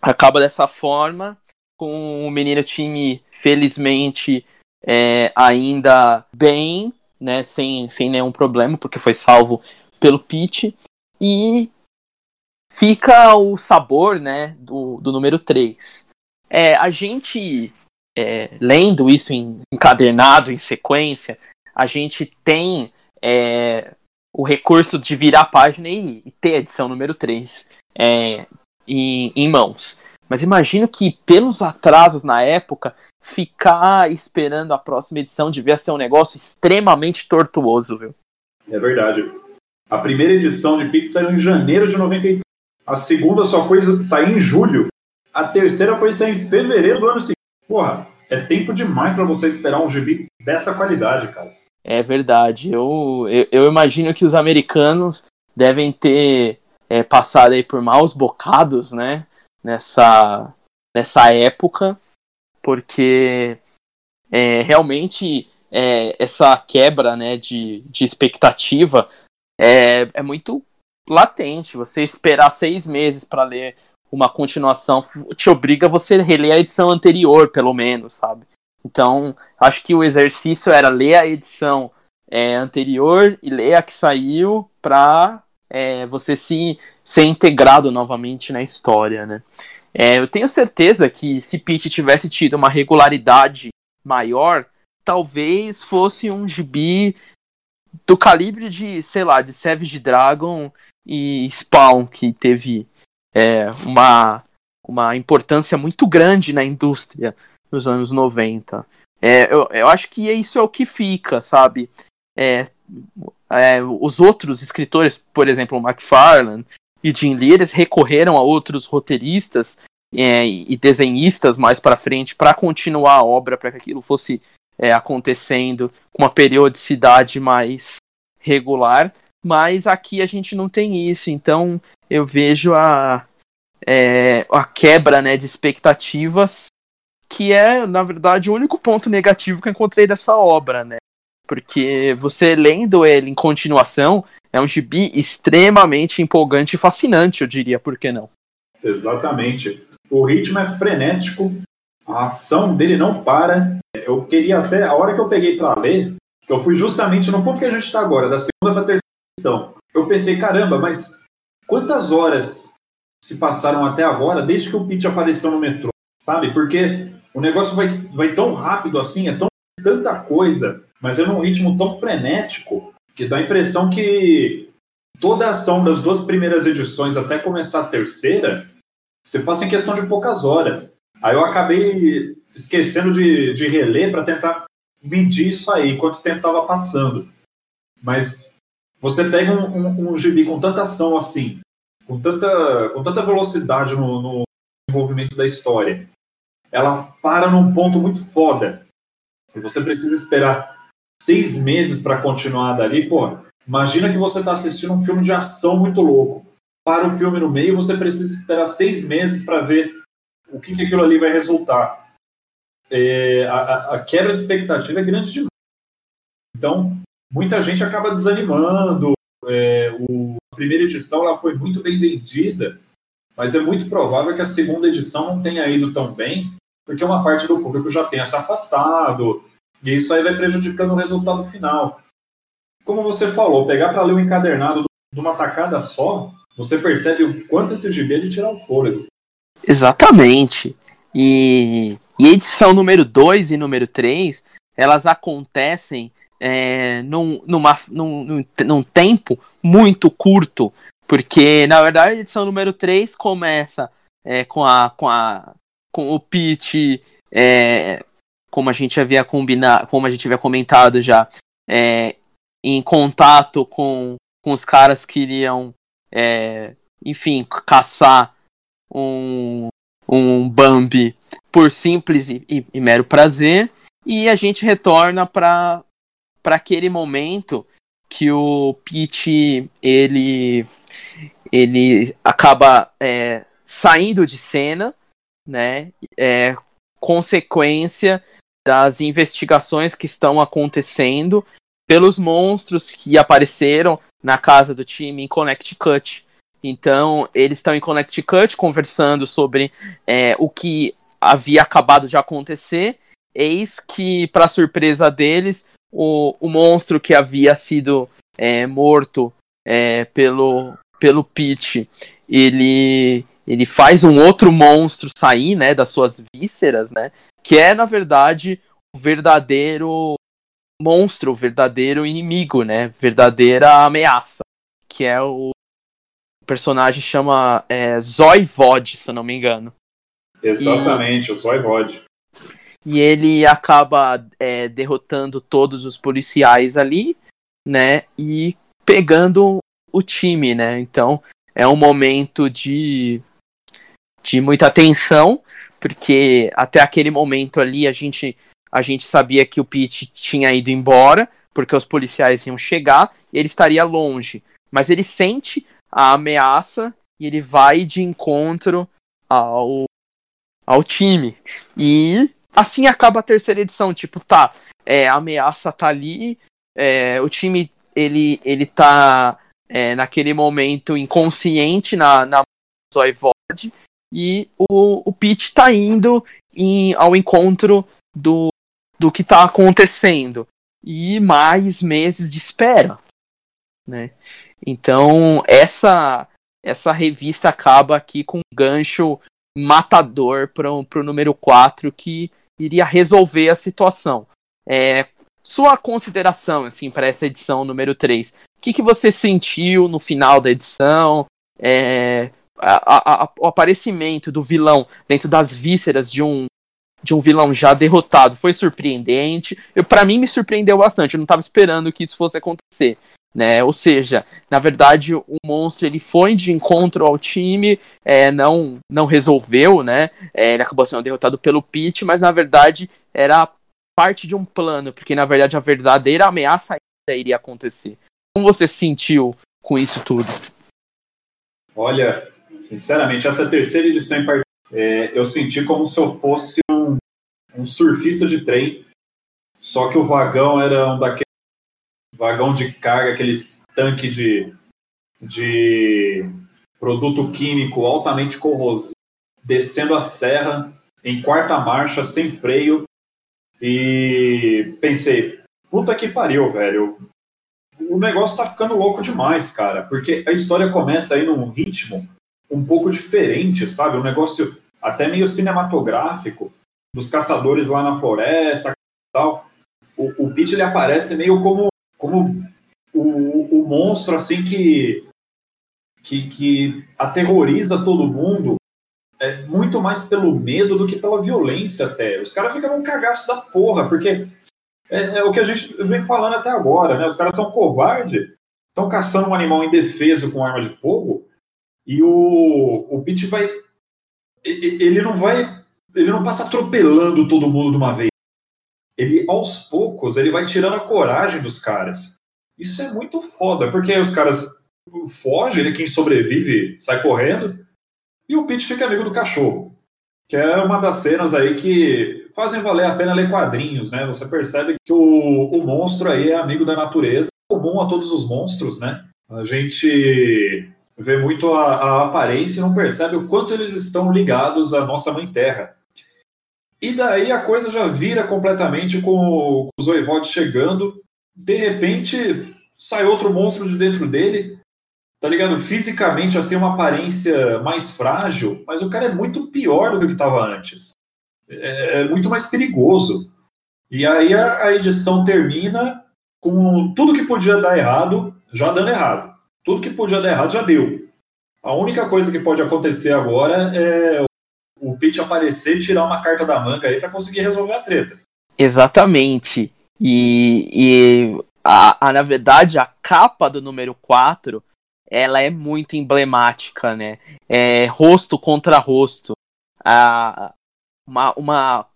Acaba dessa forma, com o menino time, felizmente, é, ainda bem, né, sem, sem nenhum problema, porque foi salvo pelo Pete. E fica o sabor né, do, do número 3. É, a gente, é, lendo isso em, encadernado, em sequência, a gente tem é, o recurso de virar a página e, e ter a edição número 3 é, em, em mãos. Mas imagino que, pelos atrasos na época, ficar esperando a próxima edição devia ser um negócio extremamente tortuoso, viu? É verdade. A primeira edição de Pix saiu em janeiro de 93. A segunda só foi sair em julho. A terceira foi sair em fevereiro do ano seguinte. Porra, é tempo demais para você esperar um gibi dessa qualidade, cara. É verdade. Eu, eu, eu imagino que os americanos devem ter é, passado aí por maus bocados, né? Nessa, nessa época, porque é, realmente é, essa quebra né, de, de expectativa é, é muito latente. Você esperar seis meses para ler uma continuação te obriga a você reler a edição anterior, pelo menos, sabe? Então, acho que o exercício era ler a edição é, anterior e ler a que saiu para é, você se ser integrado novamente na história, né? É, eu tenho certeza que se Pete tivesse tido uma regularidade maior, talvez fosse um gibi do calibre de, sei lá, de Savage Dragon e Spawn, que teve é, uma, uma importância muito grande na indústria nos anos 90. É, eu, eu acho que isso é o que fica, sabe? É, é, os outros escritores, por exemplo, McFarlane e Jim Lee, eles recorreram a outros roteiristas é, e desenhistas mais para frente para continuar a obra, para que aquilo fosse é, acontecendo com uma periodicidade mais regular. Mas aqui a gente não tem isso, então eu vejo a, é, a quebra né, de expectativas, que é, na verdade, o único ponto negativo que eu encontrei dessa obra, né? Porque você lendo ele em continuação, é um gibi extremamente empolgante e fascinante, eu diria, por que não? Exatamente. O ritmo é frenético, a ação dele não para. Eu queria até, a hora que eu peguei para ler, eu fui justamente no ponto que a gente está agora, da segunda para terceira edição. Eu pensei, caramba, mas quantas horas se passaram até agora, desde que o Pete apareceu no metrô, sabe? Porque o negócio vai, vai tão rápido assim, é tão tanta coisa, mas é num ritmo tão frenético que dá a impressão que toda a ação das duas primeiras edições até começar a terceira, você passa em questão de poucas horas. Aí eu acabei esquecendo de, de reler para tentar medir isso aí, quanto tempo estava passando. Mas você pega um, um, um gibi com tanta ação assim, com tanta, com tanta velocidade no, no desenvolvimento da história, ela para num ponto muito foda. E você precisa esperar seis meses para continuar dali, pô. Imagina que você está assistindo um filme de ação muito louco. Para o filme no meio, você precisa esperar seis meses para ver o que, que aquilo ali vai resultar. É, a, a, quebra de expectativa é grande demais. Então, muita gente acaba desanimando. É, o, a primeira edição ela foi muito bem vendida, mas é muito provável que a segunda edição não tenha ido tão bem, porque uma parte do público já tenha se afastado, e isso aí vai prejudicando o resultado final. Como você falou, pegar para ler o encadernado de uma tacada só, você percebe o quanto esse gibi é de tirar o fôlego. Exatamente. E, e edição número 2 e número 3, elas acontecem é, num, numa, num, num, tempo muito curto. Porque, na verdade, a edição número 3 começa é, com, a, com, a, com o Pete, é, como a gente havia combinado, como a gente havia comentado já, é, em contato com, com os caras que iriam, é, enfim, caçar um, um Bambi por simples e, e, e mero prazer, e a gente retorna para aquele momento que o Pete ele ele acaba é, saindo de cena, né? É, consequência das investigações que estão acontecendo pelos monstros que apareceram na casa do time em Connecticut. Então, eles estão em Connecticut conversando sobre é, o que havia acabado de acontecer. Eis que, para surpresa deles, o, o monstro que havia sido é, morto é, pelo, pelo Pete, ele, ele faz um outro monstro sair né, das suas vísceras, né? Que é, na verdade, o verdadeiro monstro, o verdadeiro inimigo, né? Verdadeira ameaça. Que é o personagem chama é, Zoivod, se eu não me engano. Exatamente, e, o Zoivod. E ele acaba é, derrotando todos os policiais ali, né? E pegando o time, né? Então é um momento de, de muita tensão, porque até aquele momento ali a gente, a gente sabia que o Pete tinha ido embora, porque os policiais iam chegar e ele estaria longe. Mas ele sente a ameaça e ele vai de encontro ao, ao time. E assim acaba a terceira edição. Tipo, tá, é, a ameaça tá ali, é, o time ele, ele tá é, naquele momento inconsciente na, na Zoivod e o, o Pete tá indo em, ao encontro do, do que tá acontecendo. E mais meses de espera. Né? Então, essa essa revista acaba aqui com um gancho matador para o número 4 que iria resolver a situação. É, sua consideração assim para essa edição número 3. O que, que você sentiu no final da edição? É, a, a, o aparecimento do vilão dentro das vísceras de um de um vilão já derrotado foi surpreendente. Para mim me surpreendeu bastante. Eu não estava esperando que isso fosse acontecer né? Ou seja, na verdade o monstro ele foi de encontro ao time, é, não não resolveu, né? É, ele acabou sendo derrotado pelo Pete, mas na verdade era parte de um plano, porque na verdade a verdadeira ameaça ainda iria acontecer. Como você sentiu com isso tudo? Olha, sinceramente, essa terceira edição em part... é, eu senti como se eu fosse um, um surfista de trem, só que o vagão era um daqueles vagão de carga, aqueles tanque de, de produto químico altamente corrosivo, descendo a serra em quarta marcha, sem freio, e pensei, puta que pariu, velho. O negócio tá ficando louco demais, cara, porque a história começa aí num ritmo um pouco diferente, sabe? Um negócio até meio cinematográfico, dos caçadores lá na floresta tal. O, o Pete ele aparece meio como como o, o monstro assim que, que, que aterroriza todo mundo é muito mais pelo medo do que pela violência até. Os caras ficam num cagaço da porra, porque é, é, o que a gente vem falando até agora, né? Os caras são covardes, estão caçando um animal indefeso com arma de fogo, e o, o Pete vai. Ele não vai. Ele não passa atropelando todo mundo de uma vez ele aos poucos ele vai tirando a coragem dos caras. Isso é muito foda, porque os caras fogem, ele quem sobrevive sai correndo, e o Pete fica amigo do cachorro. Que é uma das cenas aí que fazem valer a pena ler quadrinhos, né? Você percebe que o, o monstro aí é amigo da natureza, comum a todos os monstros, né? A gente vê muito a, a aparência e não percebe o quanto eles estão ligados à nossa mãe terra. E daí a coisa já vira completamente com o Zoivod chegando. De repente, sai outro monstro de dentro dele. Tá ligado? Fisicamente, assim, uma aparência mais frágil, mas o cara é muito pior do que estava antes. É, é, muito mais perigoso. E aí a, a edição termina com tudo que podia dar errado, já dando errado. Tudo que podia dar errado já deu. A única coisa que pode acontecer agora é o Pete aparecer e tirar uma carta da manga aí para conseguir resolver a treta. Exatamente. E, e a, a, na verdade, a capa do número 4 ela é muito emblemática, né? É rosto contra rosto. A, uma, uma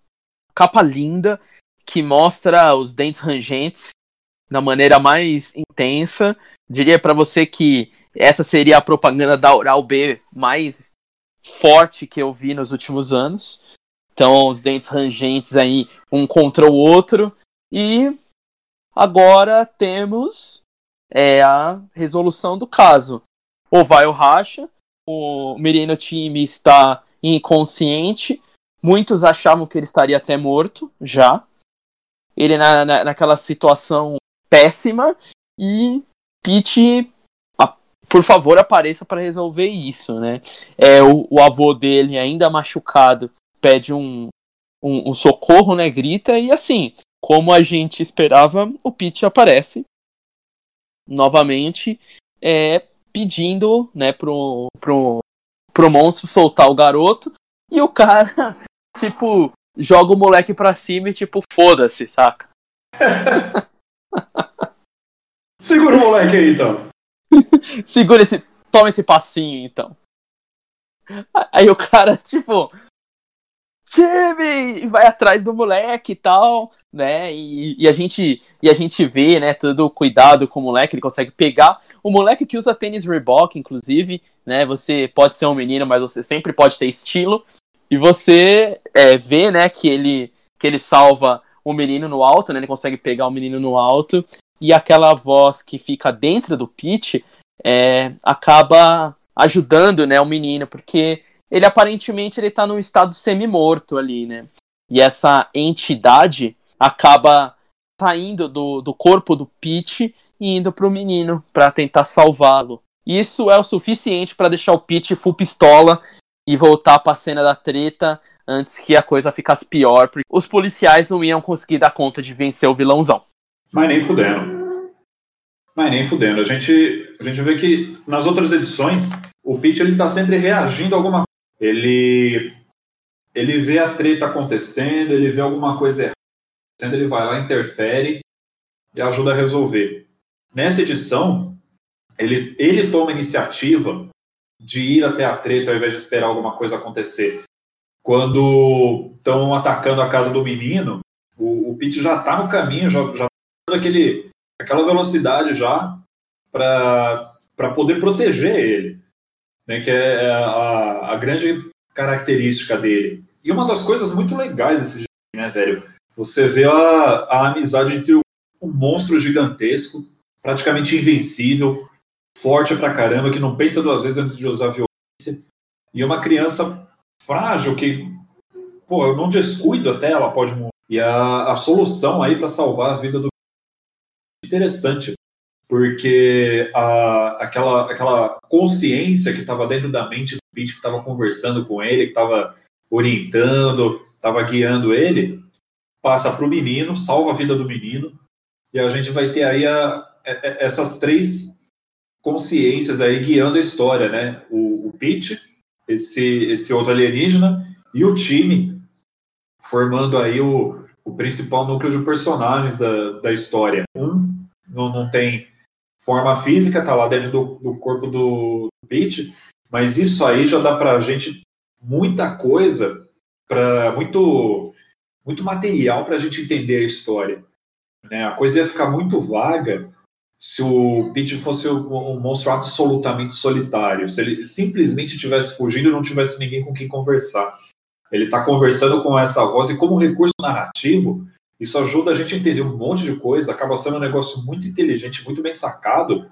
capa linda que mostra os dentes rangentes da maneira mais intensa. Diria para você que essa seria a propaganda da Oral B mais forte que eu vi nos últimos anos. Então, os dentes rangentes aí, um contra o outro. E agora temos é, a resolução do caso. Ou vai o racha, o Merino time está inconsciente. Muitos achavam que ele estaria até morto já. Ele na, na naquela situação péssima. E Pete por favor, apareça para resolver isso, né? É, o, o, avô dele, ainda machucado, pede um, um, um, socorro, né? Grita, e assim, como a gente esperava, o Pete aparece novamente, é, pedindo, né, pro, pro, pro monstro soltar o garoto, e o cara, tipo, joga o moleque pra cima e, tipo, foda-se, saca? Segura o moleque aí, então. Segura esse. Toma esse passinho, então. Aí o cara, tipo. time! Vai atrás do moleque e tal, né? E, e, a gente, e a gente vê, né, todo o cuidado com o moleque, ele consegue pegar. O moleque que usa tênis Reebok, inclusive, né? Você pode ser um menino, mas você sempre pode ter estilo. E você é, vê, né, que ele, que ele salva o menino no alto, né? Ele consegue pegar o menino no alto. E aquela voz que fica dentro do pitch é, acaba ajudando, né, o menino, porque ele aparentemente ele tá num estado semi-morto ali, né? E essa entidade acaba saindo do, do corpo do Pete e indo pro menino para tentar salvá-lo. Isso é o suficiente para deixar o Pete full pistola e voltar para a cena da treta antes que a coisa ficasse pior, porque os policiais não iam conseguir dar conta de vencer o vilãozão. Mas nem fudendo. Mas nem fudendo. A gente, a gente vê que nas outras edições o Pete ele tá sempre reagindo a alguma ele ele vê a treta acontecendo, ele vê alguma coisa errada, ele vai lá, interfere e ajuda a resolver. Nessa edição, ele, ele toma a iniciativa de ir até a treta ao invés de esperar alguma coisa acontecer. Quando estão atacando a casa do menino, o, o Pete já está no caminho, já, já aquele, aquela velocidade já para poder proteger ele, né, que é, é a, a grande característica dele. E uma das coisas muito legais desse jogo, né, velho? Você vê a, a amizade entre um monstro gigantesco, praticamente invencível, forte pra caramba, que não pensa duas vezes antes de usar violência, e uma criança frágil que, pô, eu não descuido até ela pode morrer. E a, a solução aí para salvar a vida do interessante, porque a, aquela, aquela consciência que estava dentro da mente do Pete, que estava conversando com ele, que estava orientando, estava guiando ele, passa para o menino, salva a vida do menino, e a gente vai ter aí a, a, essas três consciências aí guiando a história, né? O, o Pete, esse, esse outro alienígena, e o time, formando aí o, o principal núcleo de personagens da, da história. Um não, não tem forma física, tá lá dentro do, do corpo do, do Pete, mas isso aí já dá pra gente muita coisa, para muito, muito material para a gente entender a história. Né? A coisa ia ficar muito vaga se o Pete fosse um monstro absolutamente solitário, se ele simplesmente estivesse fugindo e não tivesse ninguém com quem conversar. Ele está conversando com essa voz e como recurso narrativo, isso ajuda a gente a entender um monte de coisa, acaba sendo um negócio muito inteligente, muito bem sacado,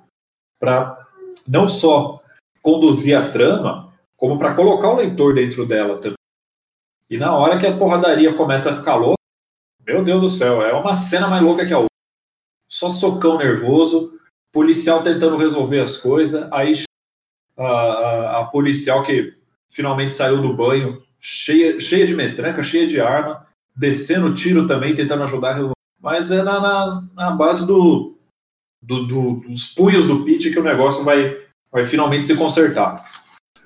para não só conduzir a trama, como para colocar o leitor dentro dela também. E na hora que a porradaria começa a ficar louca, meu Deus do céu, é uma cena mais louca que a outra só socão nervoso, policial tentando resolver as coisas, aí a, a, a policial que finalmente saiu do banho, cheia, cheia de metranca, cheia de arma, descendo tiro também, tentando ajudar a resolver. Mas é na, na, na base do, do, do, dos punhos do Pete que o negócio vai, vai finalmente se consertar.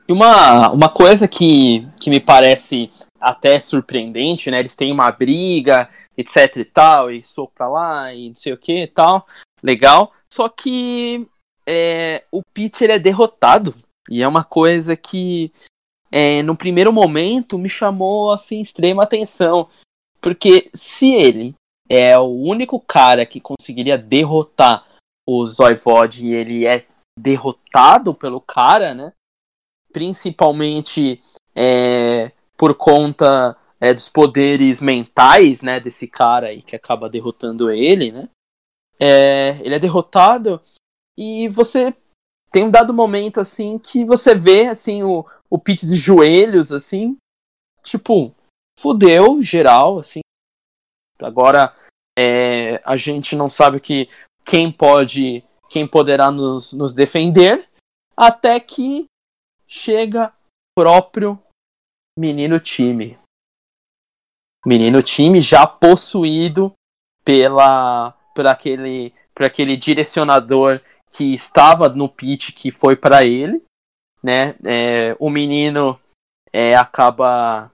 E uma, uma coisa que, que me parece até surpreendente, né? Eles têm uma briga, etc e tal, e soco pra lá, e não sei o que e tal. Legal. Só que é, o Pete ele é derrotado. E é uma coisa que é, no primeiro momento me chamou assim extrema atenção. Porque se ele é o único cara que conseguiria derrotar o Zoivod e ele é derrotado pelo cara, né? Principalmente é, por conta é, dos poderes mentais, né, desse cara aí que acaba derrotando ele, né? É, ele é derrotado e você tem um dado momento assim que você vê assim o, o Pete de joelhos assim, tipo, fudeu geral assim. Agora é, a gente não sabe que quem pode, quem poderá nos, nos defender, até que chega próprio menino time. Menino time já possuído pela por aquele por aquele direcionador que estava no pitch que foi para ele, né? É, o menino é, acaba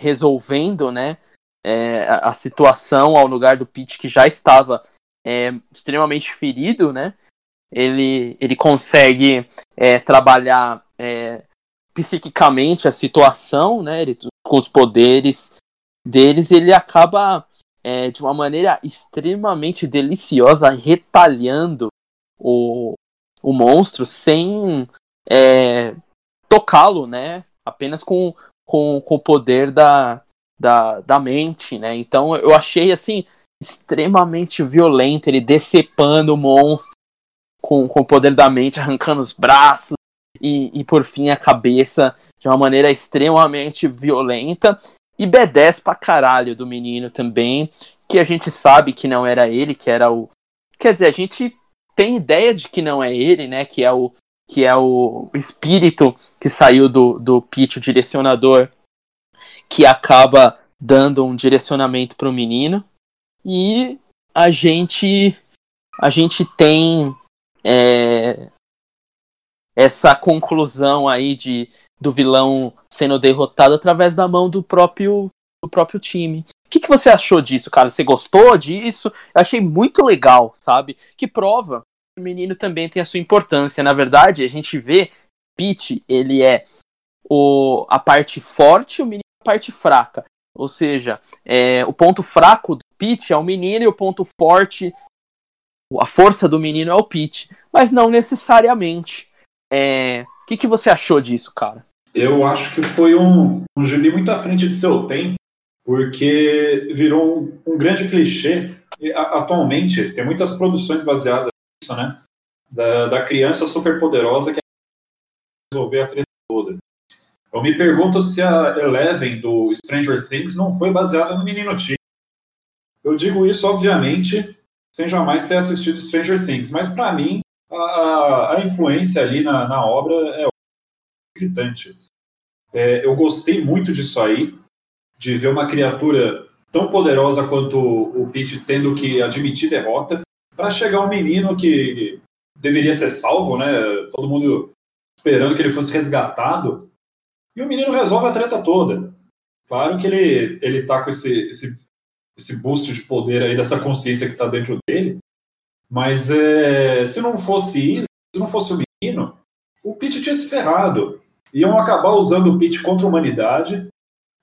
resolvendo, né? É, a situação ao lugar do pitch que já estava é, extremamente ferido, né? Ele, ele consegue é, trabalhar é, psiquicamente a situação, né? Ele com os poderes deles, ele acaba é, de uma maneira extremamente deliciosa retalhando o, o monstro sem é, tocá-lo, né? Apenas com, com, com o poder da, da, da mente, né? Então eu achei assim extremamente violento ele decepando o monstro com, com o poder da mente, arrancando os braços e, e por fim a cabeça de uma maneira extremamente violenta. E B10 pra caralho do menino também, que a gente sabe que não era ele, que era o. Quer dizer, a gente tem ideia de que não é ele, né? Que é o, que é o espírito que saiu do, do Pete, o direcionador, que acaba dando um direcionamento para o menino. E a gente a gente tem é, essa conclusão aí de do vilão sendo derrotado através da mão do próprio do próprio time. O que, que você achou disso, cara? Você gostou disso? Eu achei muito legal, sabe? Que prova o menino também tem a sua importância. Na verdade, a gente vê Pete, ele é o, a parte forte, o menino a parte fraca. Ou seja, é, o ponto fraco do Pete é o menino e o ponto forte, a força do menino é o Pete. Mas não necessariamente. É, o que, que você achou disso, cara? Eu acho que foi um, um gibi muito à frente de seu tempo, porque virou um, um grande clichê. E, a, atualmente, tem muitas produções baseadas nisso, né? Da, da criança superpoderosa que resolver a treta toda. Eu me pergunto se a Eleven do Stranger Things não foi baseada no Menino Tigre. Eu digo isso, obviamente, sem jamais ter assistido Stranger Things, mas para mim, a, a, influência ali na, na obra é gritante. É, eu gostei muito disso aí, de ver uma criatura tão poderosa quanto o Pete tendo que admitir derrota, para chegar um menino que deveria ser salvo, né? Todo mundo esperando que ele fosse resgatado, e o menino resolve a treta toda. Claro que ele, ele tá com esse, esse, esse boost de poder aí dessa consciência que tá dentro dele, mas é, se não fosse se não fosse o menino, o Pete tinha se ferrado iam acabar usando o Pete contra a humanidade.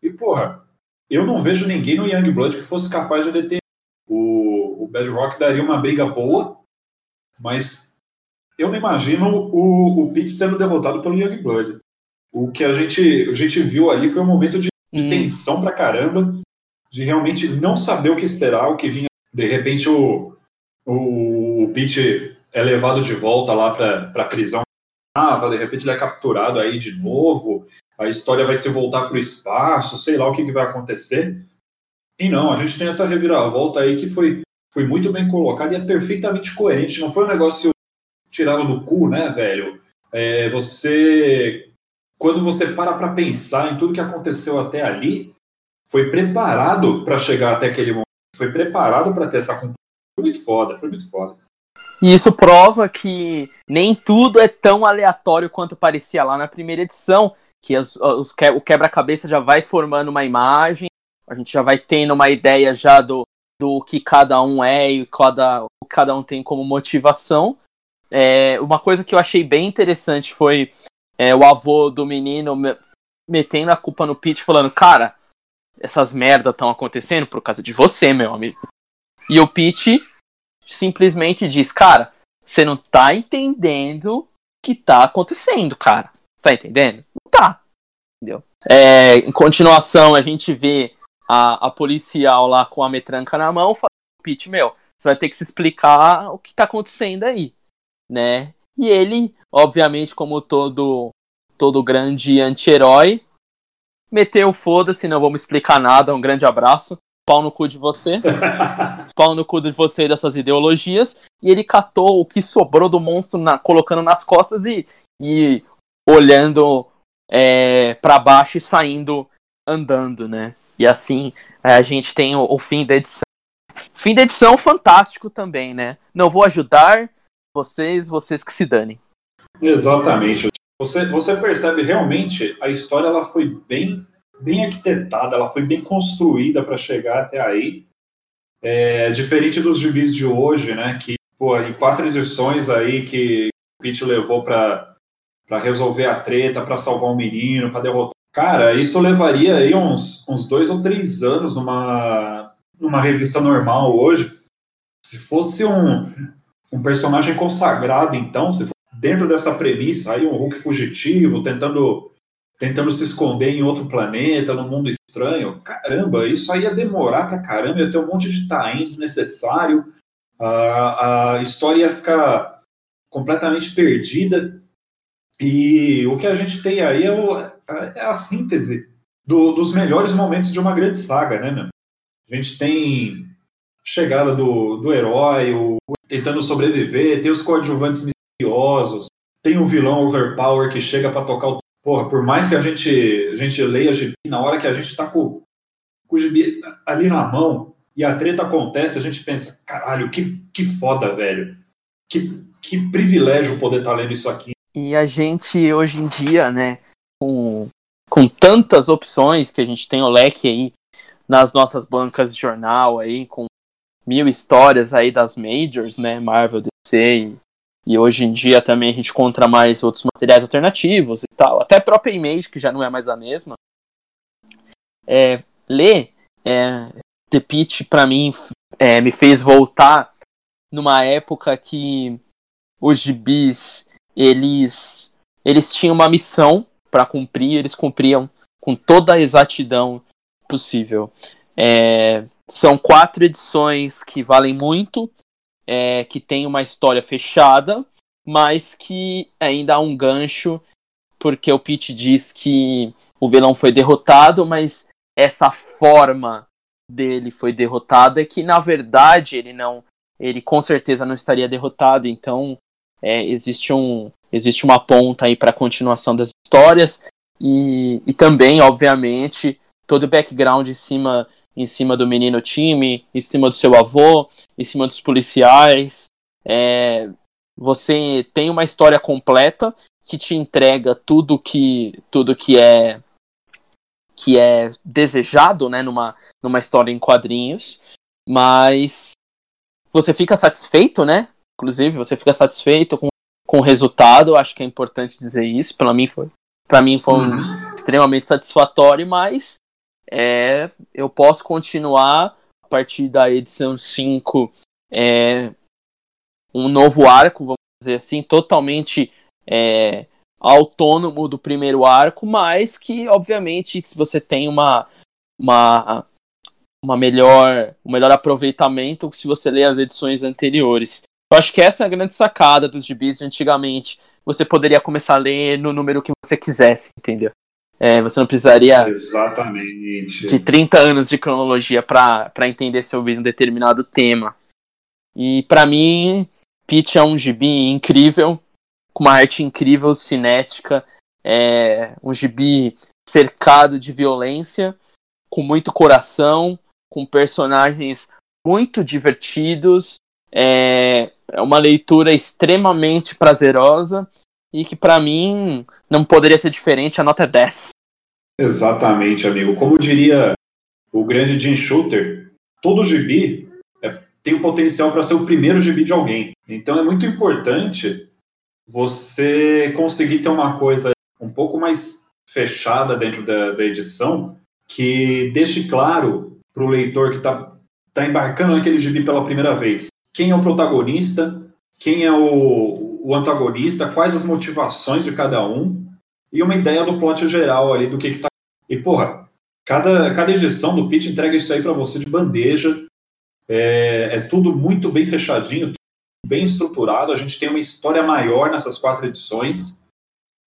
E, porra, eu não vejo ninguém no Youngblood que fosse capaz de deter. O, o Bedrock daria uma briga boa, mas eu não imagino o, o Pete sendo derrotado pelo Youngblood. O que a gente, a gente viu ali foi um momento de, de hum. tensão pra caramba, de realmente não saber o que esperar, o que vinha. De repente o, o, o Pete é levado de volta lá pra, pra prisão de repente ele é capturado aí de novo, a história vai se voltar para o espaço, sei lá o que, que, vai acontecer. E não, a gente tem essa reviravolta aí que foi, foi muito bem colocada e é perfeitamente coerente. Não foi um negócio tirado do cu, né, velho? É, você. Quando você para para pensar em tudo que aconteceu até ali, foi preparado para chegar até aquele momento. Foi preparado para ter essa conclusão. Foi muito foda, foi muito foda. E isso prova que nem tudo é tão aleatório quanto parecia lá na primeira edição, que os, os, o quebra-cabeça já vai formando uma imagem, a gente já vai tendo uma ideia já do, do que cada um é e cada, o que cada um tem como motivação. É, uma coisa que eu achei bem interessante foi é, o avô do menino metendo a culpa no Pete, falando, cara, essas merdas estão acontecendo por causa de você, meu amigo. E o Pete simplesmente diz, cara, você não tá entendendo o que tá acontecendo, cara. Tá entendendo? Não tá. Entendeu? É, em continuação, a gente vê a, a policial lá com a metranca na mão, falando, Pete, meu, você vai ter que se explicar o que tá acontecendo aí, né? E ele, obviamente, como todo todo grande anti-herói, meteu foda-se, não vou me explicar nada, um grande abraço pau no cu de você, pau no cu de você e das suas ideologias, e ele catou o que sobrou do monstro, na, colocando nas costas e, e olhando é, para baixo e saindo andando, né? E assim é, a gente tem o, o fim da edição. Fim da edição fantástico também, né? Não vou ajudar vocês, vocês que se danem. Exatamente. Você, você percebe realmente a história ela foi bem bem arquitetada, ela foi bem construída para chegar até aí. É, diferente dos gibis de hoje, né? Que, pô, em quatro edições aí que o Pete levou para resolver a treta, para salvar um menino, para derrotar. Cara, isso levaria aí uns, uns dois ou três anos numa, numa revista normal hoje. Se fosse um, um personagem consagrado, então, se dentro dessa premissa, aí um Hulk fugitivo, tentando, tentando se esconder em outro planeta, num mundo estranho, caramba, isso aí ia demorar pra caramba, ia ter um monte de time desnecessário, a, a história ia ficar completamente perdida. E o que a gente tem aí é, o, é a síntese do, dos melhores momentos de uma grande saga, né, meu? A gente tem chegada do, do herói, o, tentando sobreviver, tem os coadjuvantes misteriosos, tem o vilão overpower que chega para tocar o. Porra, por mais que a gente, a gente leia gibi, na hora que a gente tá com, com o gibi ali na mão e a treta acontece, a gente pensa, caralho, que, que foda, velho. Que, que privilégio poder estar tá lendo isso aqui. E a gente, hoje em dia, né, com, com tantas opções que a gente tem o leque aí nas nossas bancas de jornal aí, com mil histórias aí das majors, né, Marvel, DC e, e hoje em dia também a gente encontra mais outros materiais alternativos e tal, até a própria Image, que já não é mais a mesma. É, ler é, The Pitch, para mim, é, me fez voltar numa época que os gibis eles, eles tinham uma missão para cumprir, eles cumpriam com toda a exatidão possível. É, são quatro edições que valem muito, é, que tem uma história fechada, mas que ainda há um gancho, porque o Pete diz que o vilão foi derrotado, mas essa forma dele foi derrotada, que na verdade ele não, ele com certeza não estaria derrotado, então é, existe, um, existe uma ponta aí para a continuação das histórias e, e também, obviamente, todo o background em cima, em cima do menino time, em cima do seu avô, em cima dos policiais. É, você tem uma história completa que te entrega tudo que tudo que é que é desejado, né, numa, numa história em quadrinhos, mas você fica satisfeito, né, Inclusive, você fica satisfeito com, com o resultado, acho que é importante dizer isso. Para mim foi, para mim foi um, uhum. extremamente satisfatório, mas é, eu posso continuar a partir da edição 5 é, um novo arco, vamos dizer assim, totalmente é, autônomo do primeiro arco, mas que, obviamente, se você tem uma, uma, uma melhor, um melhor aproveitamento se você ler as edições anteriores. Eu acho que essa é a grande sacada dos gibis de antigamente. Você poderia começar a ler no número que você quisesse, entendeu? É, você não precisaria Exatamente. de 30 anos de cronologia para entender sobre um determinado tema. E para mim, Peach é um gibi incrível, com uma arte incrível, cinética, é um gibi cercado de violência, com muito coração, com personagens muito divertidos, é, é uma leitura extremamente prazerosa e que para mim não poderia ser diferente, a nota é 10. Exatamente, amigo. Como diria o grande Jim Shooter, todo gibi é, tem o potencial para ser o primeiro gibi de alguém. Então é muito importante você conseguir ter uma coisa um pouco mais fechada dentro da, da edição que deixe claro para o leitor que está tá embarcando naquele gibi pela primeira vez quem é o protagonista, quem é o, o antagonista, quais as motivações de cada um e uma ideia do plot geral ali do que, que tá. E, porra, cada, cada edição do Pitch entrega isso aí para você de bandeja. É, é, tudo muito bem fechadinho, bem estruturado. A gente tem uma história maior nessas quatro edições.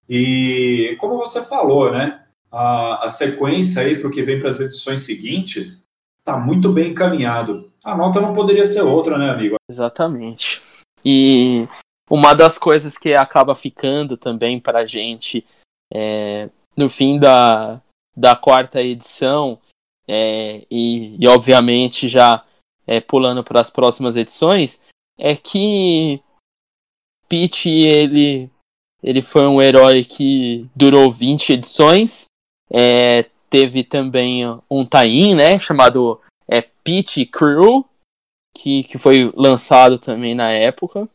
E, como você falou, né? A, a sequência aí para o que vem para as edições seguintes está muito bem encaminhado. A nota não poderia ser outra, né, amigo? Exatamente. E uma das coisas que acaba ficando também para a gente é, no fim da, da quarta edição, é, e, e, obviamente já é, pulando para as próximas edições, é que Pete ele, ele foi um herói que durou 20 edições. É, teve também um tie né, chamado é, Pete Crew, que, que foi lançado também na época,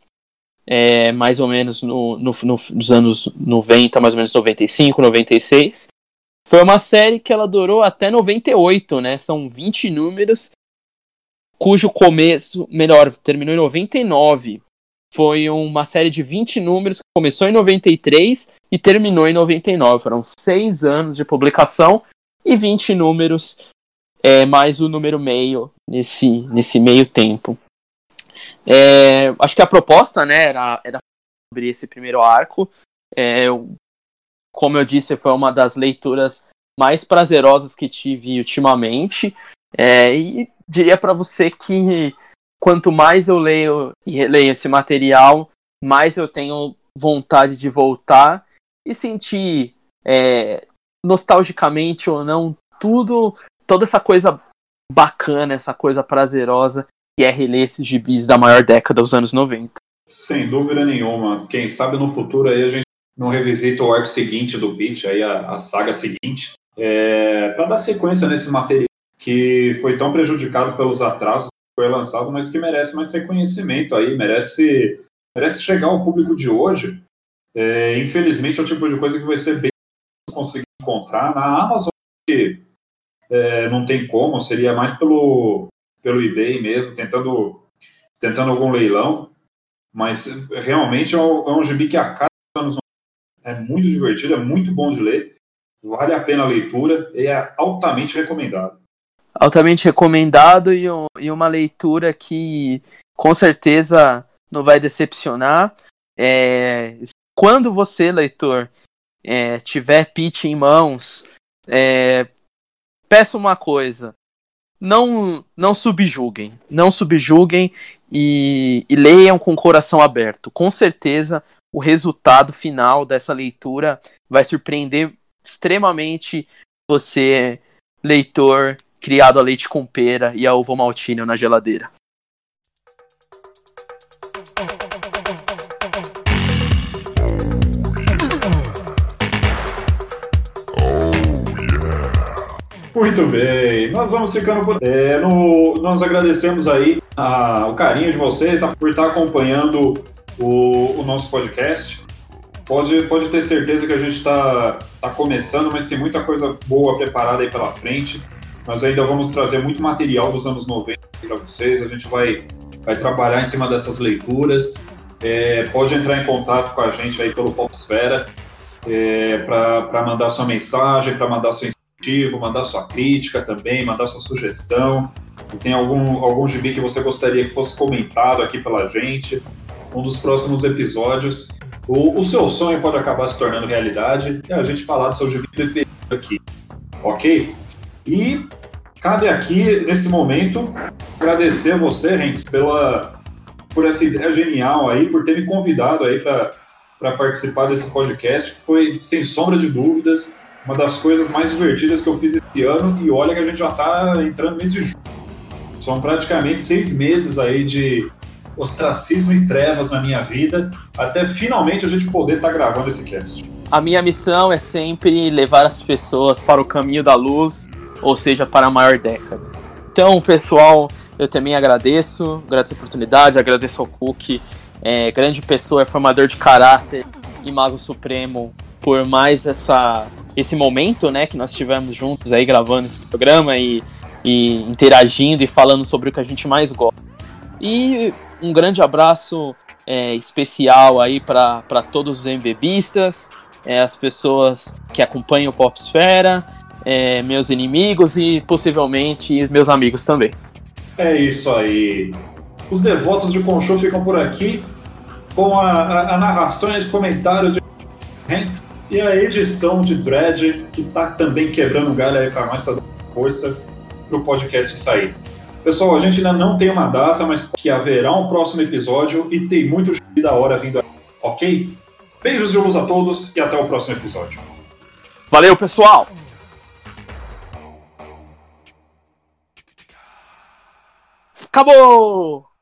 é, mais ou menos no, no, no, nos anos 90, mais ou menos 95, 96. foi uma série que ela durou até 98, né? São 20 números, cujo começo, melhor, terminou em 99. Foi uma série de 20 números que começou em 93 e terminou em 99. Foram seis anos de publicação e 20 números, é, mais o número meio nesse, nesse meio tempo. É, acho que a proposta né, era, era sobre esse primeiro arco. É, como eu disse, foi uma das leituras mais prazerosas que tive ultimamente. É, e diria para você que quanto mais eu leio e releio esse material, mais eu tenho vontade de voltar e sentir é, nostalgicamente ou não tudo, toda essa coisa bacana, essa coisa prazerosa que é reler esses gibis da maior década dos anos 90. Sem dúvida nenhuma. Quem sabe no futuro aí a gente não revisita o arco seguinte do Beat, aí a, a saga seguinte, é, para dar sequência nesse material que foi tão prejudicado pelos atrasos que foi lançado, mas que merece mais reconhecimento aí, merece, merece chegar ao público de hoje. É, infelizmente é o tipo de coisa que vai ser bem conseguir encontrar na Amazon, que é, não tem como, seria mais pelo, pelo eBay mesmo, tentando, tentando algum leilão, mas realmente é um, é um gibi que a cada anos é muito divertido, é muito bom de ler, vale a pena a leitura e é altamente recomendado altamente recomendado e, e uma leitura que com certeza não vai decepcionar. É, quando você, leitor, é, tiver pitch em mãos, é, peço uma coisa. Não, não subjuguem, não subjuguem e, e leiam com o coração aberto. Com certeza, o resultado final dessa leitura vai surpreender extremamente você, leitor, criado a leite com pera e a ovo maltino na geladeira. Muito bem, nós vamos ficando por. É, no, nós agradecemos aí a, o carinho de vocês por estar acompanhando o, o nosso podcast. Pode, pode ter certeza que a gente está tá começando, mas tem muita coisa boa preparada aí pela frente. Nós ainda vamos trazer muito material dos anos 90 para vocês. A gente vai, vai trabalhar em cima dessas leituras. É, pode entrar em contato com a gente aí pelo Popsfera é, para mandar sua mensagem, para mandar seu mandar sua crítica também, mandar sua sugestão. Se tem algum, algum gibi que você gostaria que fosse comentado aqui pela gente, um dos próximos episódios. O, o seu sonho pode acabar se tornando realidade e a gente falar do seu gibi preferido aqui. Ok? E cabe aqui, nesse momento, agradecer a você, Renks, pela, por essa ideia genial aí, por ter me convidado aí para participar desse podcast, que foi, sem sombra de dúvidas, uma das coisas mais divertidas que eu fiz esse ano. E olha que a gente já está entrando no mês de julho. São praticamente seis meses aí de ostracismo e trevas na minha vida, até finalmente a gente poder estar tá gravando esse cast. A minha missão é sempre levar as pessoas para o caminho da luz ou seja, para a maior década. Então, pessoal, eu também agradeço, agradeço a oportunidade, agradeço ao Cook, é, grande pessoa, é formador de caráter e mago supremo, por mais essa, esse momento né, que nós tivemos juntos aí gravando esse programa e, e interagindo e falando sobre o que a gente mais gosta. E um grande abraço é, especial aí para todos os MVBistas, é, as pessoas que acompanham o Popsfera, é, meus inimigos e possivelmente meus amigos também. É isso aí. Os devotos de Conchô ficam por aqui com a, a, a narração e os comentários de Hanks e a edição de Dredd, que tá também quebrando galho aí para mais tá dando força pro podcast sair. Pessoal, a gente ainda não tem uma data, mas que haverá um próximo episódio e tem muito da hora vindo aí, ok? Beijos de luz a todos e até o próximo episódio. Valeu, pessoal! Acabou!